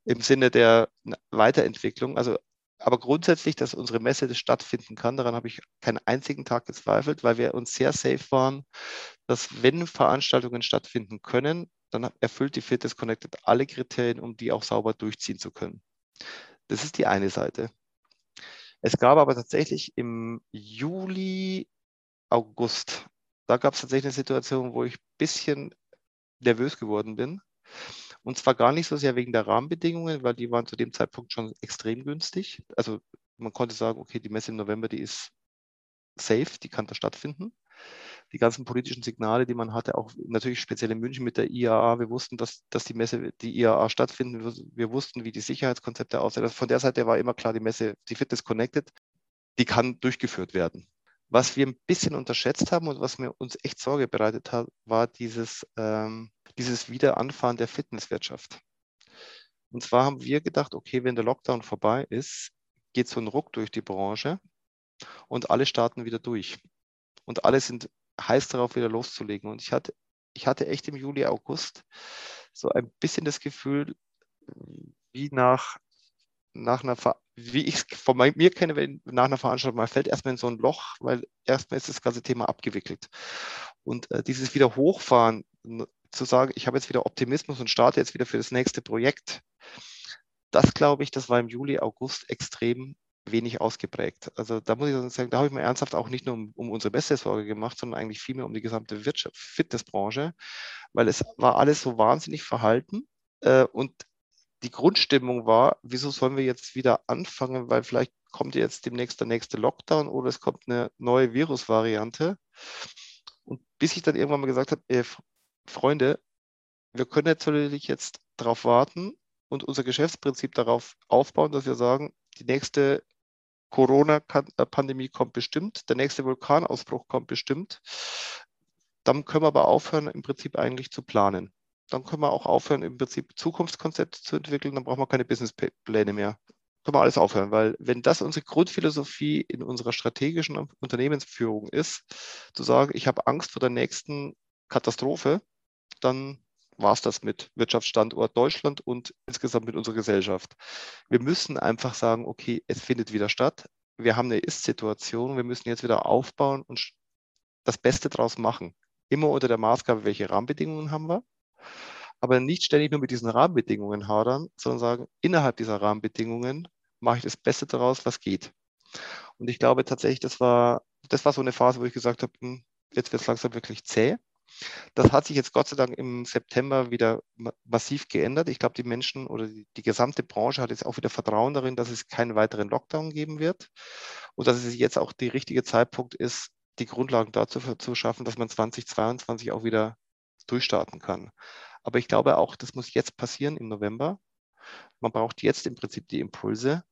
Im Sinne der Weiterentwicklung. Also, aber grundsätzlich, dass unsere Messe stattfinden kann, daran habe ich keinen einzigen Tag gezweifelt, weil wir uns sehr safe waren, dass wenn Veranstaltungen stattfinden können, dann erfüllt die Fitness Connected alle Kriterien, um die auch sauber durchziehen zu können. Das ist die eine Seite. Es gab aber tatsächlich im Juli, August, da gab es tatsächlich eine Situation, wo ich ein bisschen nervös geworden bin. Und zwar gar nicht so sehr wegen der Rahmenbedingungen, weil die waren zu dem Zeitpunkt schon extrem günstig. Also man konnte sagen, okay, die Messe im November, die ist safe, die kann da stattfinden die ganzen politischen Signale, die man hatte, auch natürlich speziell in München mit der IAA. Wir wussten, dass, dass die Messe, die IAA stattfindet. Wir wussten, wie die Sicherheitskonzepte aussehen. Also von der Seite war immer klar, die Messe, die Fitness Connected, die kann durchgeführt werden. Was wir ein bisschen unterschätzt haben und was mir uns echt Sorge bereitet hat, war dieses, ähm, dieses Wiederanfahren der Fitnesswirtschaft. Und zwar haben wir gedacht, okay, wenn der Lockdown vorbei ist, geht so ein Ruck durch die Branche und alle starten wieder durch. Und alle sind heiß darauf, wieder loszulegen. Und ich hatte, ich hatte echt im Juli, August so ein bisschen das Gefühl, wie nach, nach einer, wie ich es von mir kenne, wenn nach einer Veranstaltung, man fällt erstmal in so ein Loch, weil erstmal ist das ganze Thema abgewickelt. Und äh, dieses wieder hochfahren, zu sagen, ich habe jetzt wieder Optimismus und starte jetzt wieder für das nächste Projekt, das glaube ich, das war im Juli, August extrem wenig ausgeprägt. Also da muss ich sagen, da habe ich mir ernsthaft auch nicht nur um, um unsere beste Sorge gemacht, sondern eigentlich vielmehr um die gesamte Wirtschaft, Fitnessbranche, weil es war alles so wahnsinnig verhalten äh, und die Grundstimmung war, wieso sollen wir jetzt wieder anfangen, weil vielleicht kommt jetzt demnächst der nächste Lockdown oder es kommt eine neue Virusvariante. Und bis ich dann irgendwann mal gesagt habe, ey, Freunde, wir können natürlich jetzt darauf warten und unser Geschäftsprinzip darauf aufbauen, dass wir sagen, die nächste Corona-Pandemie kommt bestimmt, der nächste Vulkanausbruch kommt bestimmt. Dann können wir aber aufhören, im Prinzip eigentlich zu planen. Dann können wir auch aufhören, im Prinzip Zukunftskonzepte zu entwickeln. Dann brauchen wir keine Businesspläne mehr. Können wir alles aufhören, weil wenn das unsere Grundphilosophie in unserer strategischen Unternehmensführung ist, zu sagen, ich habe Angst vor der nächsten Katastrophe, dann war es das mit Wirtschaftsstandort Deutschland und insgesamt mit unserer Gesellschaft. Wir müssen einfach sagen, okay, es findet wieder statt. Wir haben eine Ist-Situation. Wir müssen jetzt wieder aufbauen und das Beste draus machen. Immer unter der Maßgabe, welche Rahmenbedingungen haben wir. aber nicht ständig nur mit diesen Rahmenbedingungen hadern, sondern sagen, innerhalb dieser Rahmenbedingungen mache ich das Beste daraus, was geht. Und ich glaube tatsächlich, das war, das war so eine Phase, wo ich gesagt habe, hm, jetzt wird es langsam wirklich zäh. Das hat sich jetzt Gott sei Dank im September wieder massiv geändert. Ich glaube, die Menschen oder die, die, gesamte Branche hat jetzt auch wieder Vertrauen darin, dass es keinen weiteren Lockdown geben wird und dass es jetzt auch der richtige Zeitpunkt ist, die Grundlagen dazu zu schaffen, dass man 2022 auch wieder durchstarten kann. Aber ich glaube auch, das muss jetzt passieren im November. Man braucht jetzt im Prinzip die Impulse,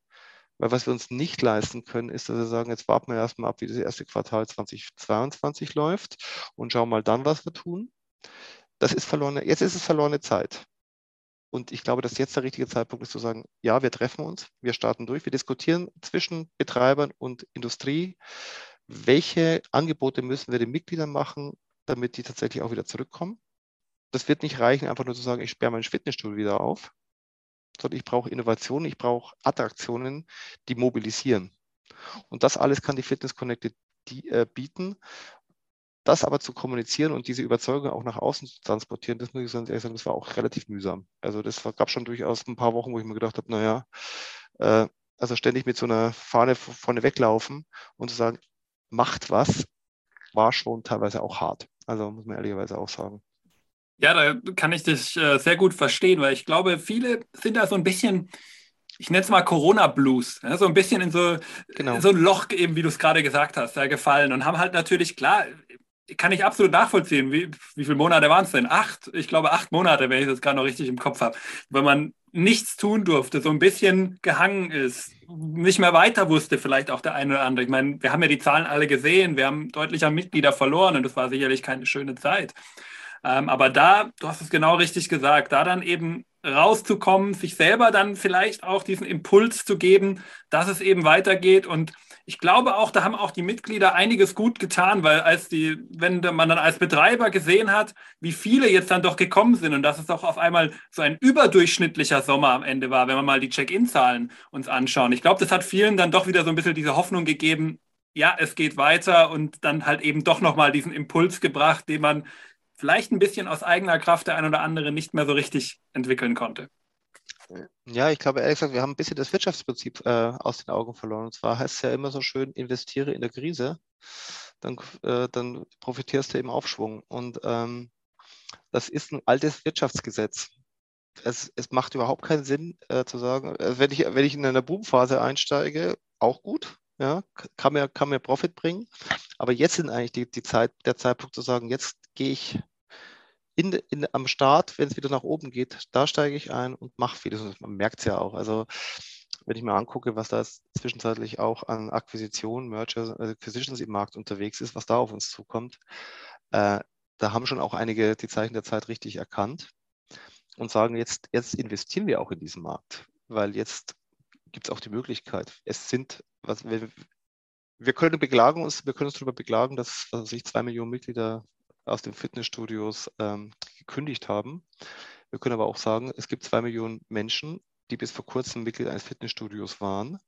weil was wir uns nicht leisten können, ist, dass wir sagen, jetzt warten wir erstmal ab, wie das erste Quartal 2022 läuft und schauen mal dann, was wir tun. Das ist verlorene, jetzt ist es verlorene Zeit. Und ich glaube, dass jetzt der richtige Zeitpunkt ist zu sagen, ja, wir treffen uns, wir starten durch, wir diskutieren zwischen Betreibern und Industrie, welche Angebote müssen wir den Mitgliedern machen, damit die tatsächlich auch wieder zurückkommen. Das wird nicht reichen, einfach nur zu sagen, ich sperre mein Fitnessstudio wieder auf, sondern ich brauche Innovationen, ich brauche Attraktionen, die mobilisieren. Und das alles kann die Fitness Connected die, äh, bieten. Das aber zu kommunizieren und diese Überzeugung auch nach außen zu transportieren, das muss ich sagen, das war auch relativ mühsam. Also das gab schon durchaus ein paar Wochen, wo ich mir gedacht habe, naja, äh, also ständig mit so einer Fahne vorne weglaufen und zu sagen, macht was, war schon teilweise auch hart. Also muss man ehrlicherweise auch sagen. Ja, da kann ich dich äh, sehr gut verstehen, weil ich glaube, viele sind da so ein bisschen, ich nenne es mal Corona-Blues, ja, so ein bisschen in so, genau. so ein Loch eben, wie du es gerade gesagt hast, da gefallen und haben halt natürlich, klar, kann ich absolut nachvollziehen. Wie, wie viele Monate waren es denn? Acht? Ich glaube, acht Monate, wenn ich das gerade noch richtig im Kopf habe. Wenn man nichts tun durfte, so ein bisschen gehangen ist, nicht mehr weiter wusste, vielleicht auch der eine oder andere. Ich meine, wir haben ja die Zahlen alle gesehen, wir haben deutlich an Mitglieder verloren und das war sicherlich keine schöne Zeit. Ähm, aber da, du hast es genau richtig gesagt, da dann eben rauszukommen, sich selber dann vielleicht auch diesen Impuls zu geben, dass es eben weitergeht. Und ich glaube auch, da haben auch die Mitglieder einiges gut getan, weil als die, wenn man dann als Betreiber gesehen hat, wie viele jetzt dann doch gekommen sind und dass es auch auf einmal so ein überdurchschnittlicher Sommer am Ende war, wenn wir mal die Check-in-Zahlen uns anschauen. Ich glaube, das hat vielen dann doch wieder so ein bisschen diese Hoffnung gegeben, ja, es geht weiter und dann halt eben doch nochmal diesen Impuls gebracht, den man vielleicht ein bisschen aus eigener Kraft der ein oder andere nicht mehr so richtig entwickeln konnte. Ja, ich glaube ehrlich gesagt, wir haben ein bisschen das Wirtschaftsprinzip äh, aus den Augen verloren. Und zwar heißt es ja immer so schön, investiere in der Krise, dann, äh, dann profitierst du im Aufschwung. Und ähm, das ist ein altes Wirtschaftsgesetz. Es, es macht überhaupt keinen Sinn äh, zu sagen, äh, wenn, ich, wenn ich in einer Boomphase einsteige, auch gut, ja, kann mir, kann mir Profit bringen. Aber jetzt sind eigentlich die, die Zeit, der Zeitpunkt zu sagen, jetzt gehe ich in, in, am Start, wenn es wieder nach oben geht, da steige ich ein und mache vieles. Man merkt es ja auch. Also wenn ich mir angucke, was da zwischenzeitlich auch an Akquisitionen, Merger, Acquisitions im Markt unterwegs ist, was da auf uns zukommt, äh, da haben schon auch einige die Zeichen der Zeit richtig erkannt und sagen, jetzt, jetzt investieren wir auch in diesen Markt, weil jetzt gibt es auch die Möglichkeit. Es sind, was wir, wir können beklagen uns, wir können uns darüber beklagen, dass sich zwei Millionen Mitglieder aus den Fitnessstudios ähm, gekündigt haben. Wir können aber auch sagen, es gibt zwei Millionen Menschen, die bis vor kurzem Mitglied eines Fitnessstudios waren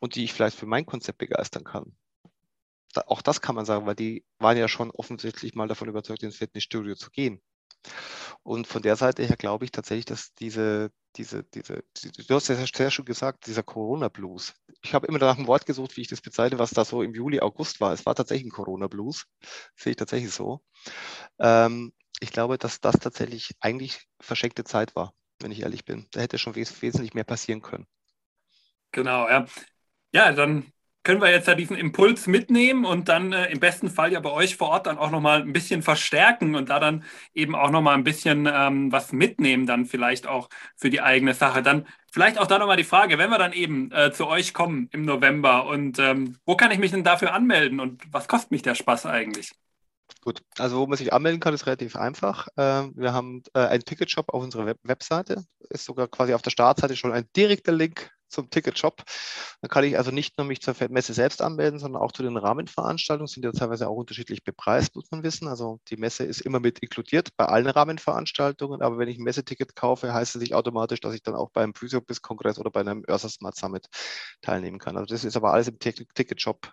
und die ich vielleicht für mein Konzept begeistern kann. Da, auch das kann man sagen, weil die waren ja schon offensichtlich mal davon überzeugt, ins Fitnessstudio zu gehen. Und von der Seite her glaube ich tatsächlich, dass diese, diese, diese, du hast ja sehr schön gesagt, dieser Corona-Blues. Ich habe immer nach einem Wort gesucht, wie ich das bezeichne, was da so im Juli, August war. Es war tatsächlich ein Corona-Blues. Sehe ich tatsächlich so. Ähm, ich glaube, dass das tatsächlich eigentlich verschenkte Zeit war, wenn ich ehrlich bin. Da hätte schon wes wesentlich mehr passieren können. Genau, ja. Ja, dann können wir jetzt ja diesen Impuls mitnehmen und dann äh, im besten Fall ja bei euch vor Ort dann auch nochmal ein bisschen verstärken und da dann eben auch nochmal ein bisschen ähm, was mitnehmen, dann vielleicht auch für die eigene Sache. Dann vielleicht auch da nochmal die Frage, wenn wir dann eben äh, zu euch kommen im November und ähm, wo kann ich mich denn dafür anmelden und was kostet mich der Spaß eigentlich? Gut, also wo man sich anmelden kann, ist relativ einfach. Ähm, wir haben äh, einen Ticketshop auf unserer Webseite. Ist sogar quasi auf der Startseite schon ein direkter Link zum Ticketshop. Dann kann ich also nicht nur mich zur Messe selbst anmelden, sondern auch zu den Rahmenveranstaltungen, sind ja teilweise auch unterschiedlich bepreist, muss man wissen. Also die Messe ist immer mit inkludiert bei allen Rahmenveranstaltungen, aber wenn ich ein Messeticket kaufe, heißt es nicht automatisch, dass ich dann auch beim Physiobis-Kongress oder bei einem Ursa Smart Summit teilnehmen kann. Also das ist aber alles im Ticketshop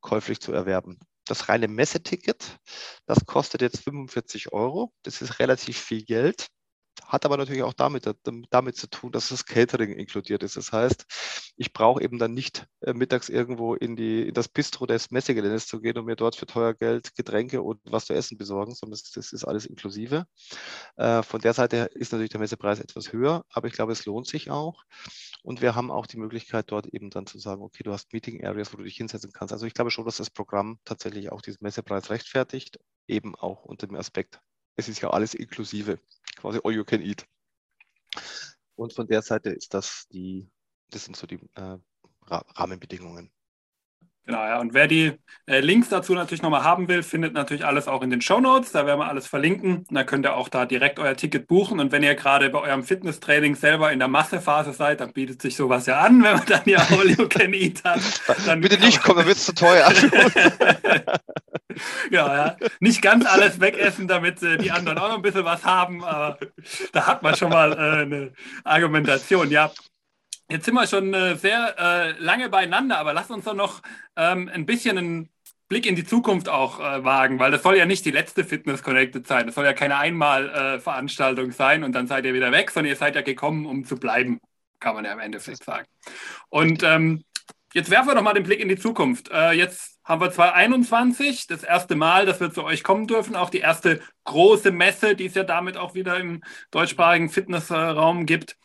käuflich zu erwerben. Das reine Messeticket, das kostet jetzt 45 Euro. Das ist relativ viel Geld. Hat aber natürlich auch damit, damit zu tun, dass das Catering inkludiert ist. Das heißt, ich brauche eben dann nicht äh, mittags irgendwo in, die, in das Bistro des Messegeländes zu gehen und mir dort für teuer Geld Getränke und was zu essen besorgen, sondern das, das ist alles inklusive. Äh, von der Seite ist natürlich der Messepreis etwas höher, aber ich glaube, es lohnt sich auch. Und wir haben auch die Möglichkeit, dort eben dann zu sagen, okay, du hast Meeting Areas, wo du dich hinsetzen kannst. Also ich glaube schon, dass das Programm tatsächlich auch diesen Messepreis rechtfertigt, eben auch unter dem Aspekt, es ist ja alles inklusive, quasi all you can eat. Und von der Seite ist das die, das sind so die äh, Rahmenbedingungen. Genau, ja. Und wer die äh, Links dazu natürlich nochmal haben will, findet natürlich alles auch in den Show Notes. Da werden wir alles verlinken. Und dann könnt ihr auch da direkt euer Ticket buchen. Und wenn ihr gerade bei eurem Fitnesstraining selber in der Massephase seid, dann bietet sich sowas ja an, wenn man dann ja All You Can Eat hat. Dann Bitte nicht kommen, dann wird es zu teuer. ja, ja. Nicht ganz alles wegessen, damit äh, die anderen auch noch ein bisschen was haben. Aber da hat man schon mal äh, eine Argumentation. Ja, Jetzt sind wir schon äh, sehr äh, lange beieinander, aber lass uns doch noch ähm, ein bisschen einen Blick in die Zukunft auch äh, wagen, weil das soll ja nicht die letzte Fitness Connected sein. Das soll ja keine Einmalveranstaltung sein und dann seid ihr wieder weg, sondern ihr seid ja gekommen, um zu bleiben, kann man ja im Endeffekt sagen. Und ähm, jetzt werfen wir doch mal den Blick in die Zukunft. Jetzt haben wir 2021, das erste Mal, dass wir zu euch kommen dürfen, auch die erste große Messe, die es ja damit auch wieder im deutschsprachigen Fitnessraum gibt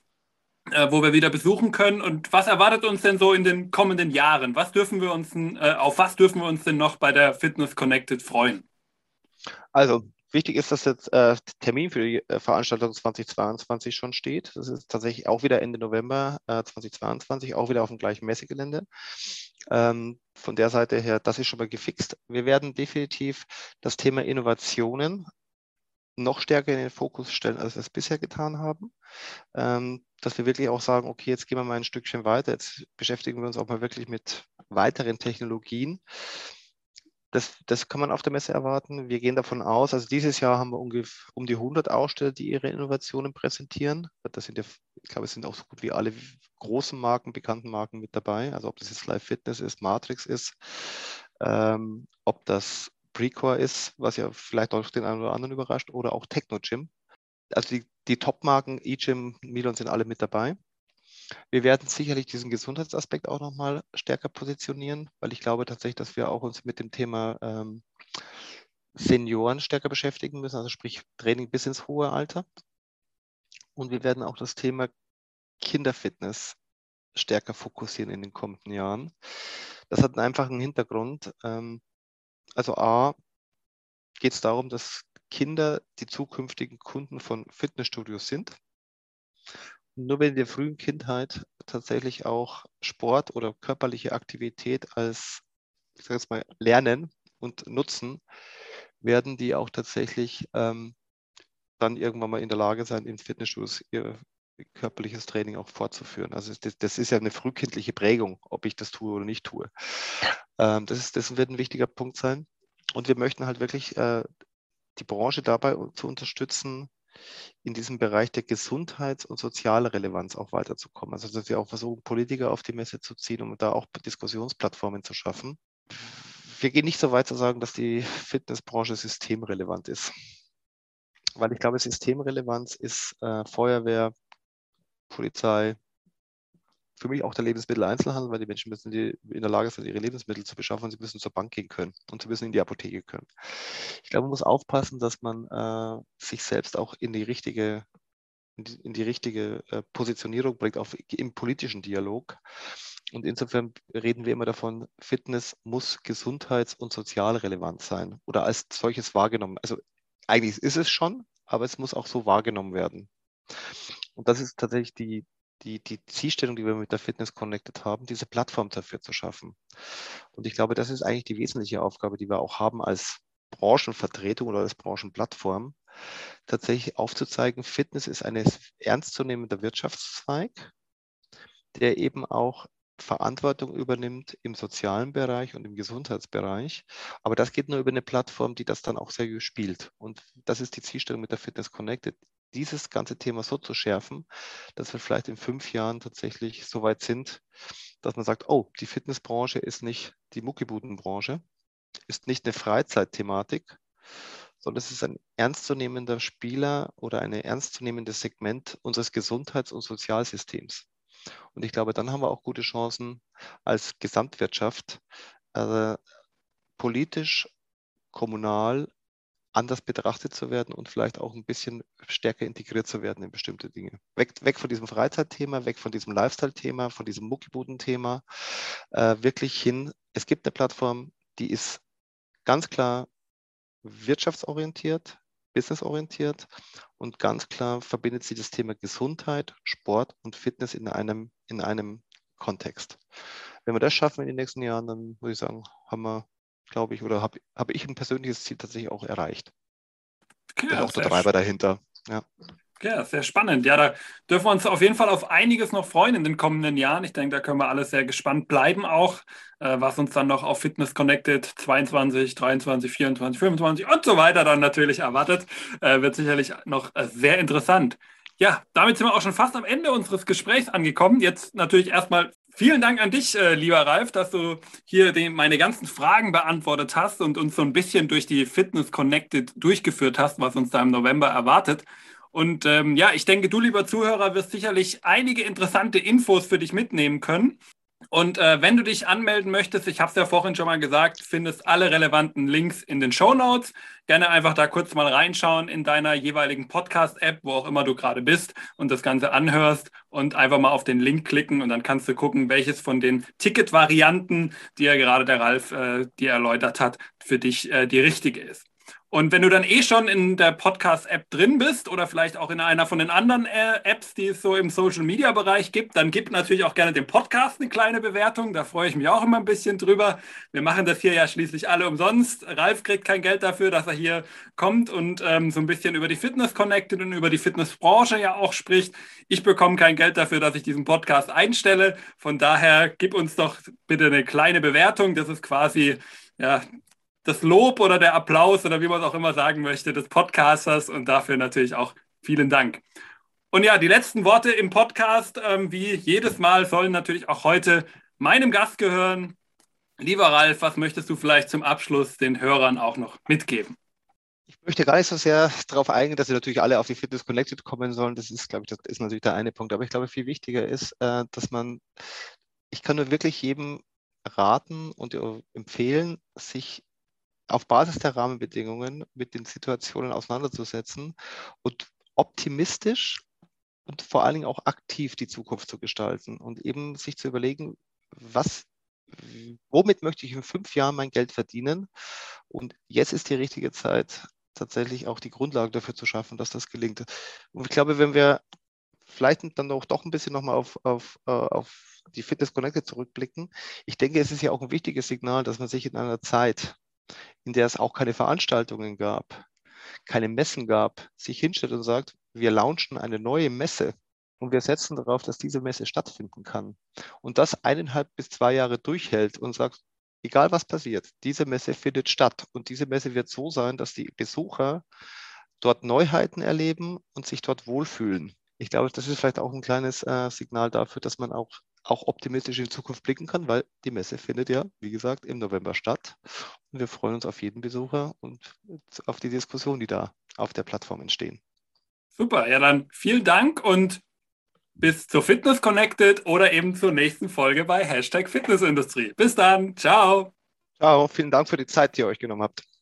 äh, wo wir wieder besuchen können. Und was erwartet uns denn so in den kommenden Jahren? Was dürfen wir uns, äh, auf was dürfen wir uns denn noch bei der Fitness Connected freuen? Also wichtig ist, dass jetzt äh, Termin für die äh, Veranstaltung 2022 schon steht. Das ist tatsächlich auch wieder Ende November 2022, äh, auch wieder auf dem gleichen Messegelände. Ähm, von der Seite her, das ist schon mal gefixt. Wir werden definitiv das Thema Innovationen noch stärker in den Fokus stellen, als wir es bisher getan haben. Ähm, dass wir wirklich auch sagen, okay, jetzt gehen wir mal ein Stückchen weiter, jetzt beschäftigen wir uns auch mal wirklich mit weiteren Technologien. Das, das kann man auf der Messe erwarten. Wir gehen davon aus, also dieses Jahr haben wir ungefähr um die 100 Aussteller, die ihre Innovationen präsentieren. Das sind ja, ich glaube, es sind auch so gut wie alle großen Marken, bekannten Marken mit dabei. Also ob das jetzt Live Fitness ist, Matrix ist, ähm, ob das Precore ist, was ja vielleicht auch den einen oder anderen überrascht, oder auch Technogym. Also die, die Top-Marken, eGym, Milon sind alle mit dabei. Wir werden sicherlich diesen Gesundheitsaspekt auch nochmal stärker positionieren, weil ich glaube tatsächlich, dass wir auch uns mit dem Thema ähm, Senioren stärker beschäftigen müssen, also sprich Training bis ins hohe Alter. Und wir werden auch das Thema Kinderfitness stärker fokussieren in den kommenden Jahren. Das hat einen einfachen Hintergrund. Ähm, also A, geht es darum, dass Kinder die zukünftigen Kunden von Fitnessstudios sind. Nur wenn in der frühen Kindheit tatsächlich auch Sport oder körperliche Aktivität als, ich sage jetzt mal, lernen und nutzen, werden die auch tatsächlich ähm, dann irgendwann mal in der Lage sein, in Fitnessstudios ihr körperliches Training auch fortzuführen. Also das, das, ist ja eine frühkindliche Prägung, ob ich das tue oder nicht tue. Ähm, das, ist, das wird ein wichtiger Punkt sein. Und wir möchten halt wirklich äh, die Branche dabei zu unterstützen, in diesem Bereich der Gesundheits- und Sozialrelevanz auch weiterzukommen. Also dass wir auch versuchen, Politiker auf die Messe zu ziehen, um da auch Diskussionsplattformen zu schaffen. Wir gehen nicht so weit zu sagen, dass die Fitnessbranche systemrelevant ist. Weil ich glaube, Systemrelevanz ist äh, Feuerwehr, Polizei, für mich auch der Lebensmitteleinzelhandel, weil die Menschen müssen die in der Lage sein, ihre Lebensmittel zu beschaffen und sie müssen zur Bank gehen können und sie müssen in die Apotheke können. Ich glaube, man muss aufpassen, dass man äh, sich selbst auch in die richtige, in die, in die richtige äh, Positionierung bringt, auch im politischen Dialog. Und insofern reden wir immer davon, Fitness muss gesundheits- und sozial relevant sein oder als solches wahrgenommen. Also eigentlich ist es schon, aber es muss auch so wahrgenommen werden. Und das ist tatsächlich die, die, die Zielstellung, die wir mit der Fitness Connected haben, diese Plattform dafür zu schaffen. Und ich glaube, das ist eigentlich die wesentliche Aufgabe, die wir auch haben als Branchenvertretung oder als Branchenplattform, tatsächlich aufzuzeigen, Fitness ist ein ernstzunehmender Wirtschaftszweig, der eben auch Verantwortung übernimmt im sozialen Bereich und im Gesundheitsbereich. Aber das geht nur über eine Plattform, die das dann auch seriös spielt. Und das ist die Zielstellung mit der Fitness Connected dieses ganze Thema so zu schärfen, dass wir vielleicht in fünf Jahren tatsächlich so weit sind, dass man sagt, oh, die Fitnessbranche ist nicht die Muckibudenbranche, ist nicht eine Freizeitthematik, sondern es ist ein ernstzunehmender Spieler oder ein ernstzunehmendes Segment unseres Gesundheits- und Sozialsystems. Und ich glaube, dann haben wir auch gute Chancen als Gesamtwirtschaft, äh, politisch, kommunal anders betrachtet zu werden und vielleicht auch ein bisschen stärker integriert zu werden in bestimmte Dinge. Weg, weg von diesem Freizeitthema, weg von diesem Lifestyle-Thema, von diesem Muckibuden-Thema, äh, wirklich hin. Es gibt eine Plattform, die ist ganz klar wirtschaftsorientiert, businessorientiert und ganz klar verbindet sie das Thema Gesundheit, Sport und Fitness in einem, in einem Kontext. Wenn wir das schaffen in den nächsten Jahren, dann würde ich sagen, haben wir glaube ich, oder habe hab ich ein persönliches Ziel tatsächlich auch erreicht. Ja, Bin auch der Treiber dahinter. Ja. Ja, sehr spannend. Ja, da dürfen wir uns auf jeden Fall auf einiges noch freuen in den kommenden Jahren. Ich denke, da können wir alle sehr gespannt bleiben, auch äh, was uns dann noch auf Fitness Connected 22, 23, 24, 25 und so weiter dann natürlich erwartet. Äh, wird sicherlich noch äh, sehr interessant. Ja, damit sind wir auch schon fast am Ende unseres Gesprächs angekommen. Jetzt natürlich erstmal Vielen Dank an dich, äh, lieber Ralf, dass du hier den, meine ganzen Fragen beantwortet hast und uns so ein bisschen durch die Fitness Connected durchgeführt hast, was uns da im November erwartet. Und ähm, ja, ich denke, du, lieber Zuhörer, wirst sicherlich einige interessante Infos für dich mitnehmen können. Und äh, wenn du dich anmelden möchtest, ich habe es ja vorhin schon mal gesagt, findest alle relevanten Links in den Show Notes. Gerne einfach da kurz mal reinschauen in deiner jeweiligen Podcast-App, wo auch immer du gerade bist und das Ganze anhörst und einfach mal auf den Link klicken und dann kannst du gucken, welches von den Ticket-Varianten, die ja gerade der Ralf äh, dir erläutert hat, für dich äh, die richtige ist. Und wenn du dann eh schon in der Podcast-App drin bist oder vielleicht auch in einer von den anderen äh, Apps, die es so im Social-Media-Bereich gibt, dann gib natürlich auch gerne dem Podcast eine kleine Bewertung. Da freue ich mich auch immer ein bisschen drüber. Wir machen das hier ja schließlich alle umsonst. Ralf kriegt kein Geld dafür, dass er hier kommt und ähm, so ein bisschen über die Fitness connected und über die Fitnessbranche ja auch spricht. Ich bekomme kein Geld dafür, dass ich diesen Podcast einstelle. Von daher gib uns doch bitte eine kleine Bewertung. Das ist quasi ja, das Lob oder der Applaus oder wie man es auch immer sagen möchte des Podcasters und dafür natürlich auch vielen Dank. Und ja, die letzten Worte im Podcast, ähm, wie jedes Mal, sollen natürlich auch heute meinem Gast gehören. Lieber Ralf, was möchtest du vielleicht zum Abschluss den Hörern auch noch mitgeben? Ich möchte gar nicht so sehr darauf eingehen, dass sie natürlich alle auf die Fitness Connected kommen sollen. Das ist, glaube ich, das ist natürlich der eine Punkt. Aber ich glaube, viel wichtiger ist, äh, dass man, ich kann nur wirklich jedem raten und empfehlen, sich auf Basis der Rahmenbedingungen mit den Situationen auseinanderzusetzen und optimistisch und vor allen Dingen auch aktiv die Zukunft zu gestalten und eben sich zu überlegen, was, womit möchte ich in fünf Jahren mein Geld verdienen? Und jetzt ist die richtige Zeit, tatsächlich auch die Grundlage dafür zu schaffen, dass das gelingt. Und ich glaube, wenn wir vielleicht dann auch doch ein bisschen nochmal auf, auf, äh, auf die Fitness Connected zurückblicken, ich denke, es ist ja auch ein wichtiges Signal, dass man sich in einer Zeit, in der es auch keine Veranstaltungen gab, keine Messen gab, sich hinstellt und sagt, wir launchen eine neue Messe und wir setzen darauf, dass diese Messe stattfinden kann. Und das eineinhalb bis zwei Jahre durchhält und sagt, egal was passiert, diese Messe findet statt. Und diese Messe wird so sein, dass die Besucher dort Neuheiten erleben und sich dort wohlfühlen. Ich glaube, das ist vielleicht auch ein kleines äh, Signal dafür, dass man auch auch optimistisch in die Zukunft blicken kann, weil die Messe findet ja, wie gesagt, im November statt. Und wir freuen uns auf jeden Besucher und auf die Diskussion, die da auf der Plattform entstehen. Super, ja dann vielen Dank und bis zur Fitness Connected oder eben zur nächsten Folge bei Hashtag Fitnessindustrie. Bis dann, ciao. Ciao, vielen Dank für die Zeit, die ihr euch genommen habt.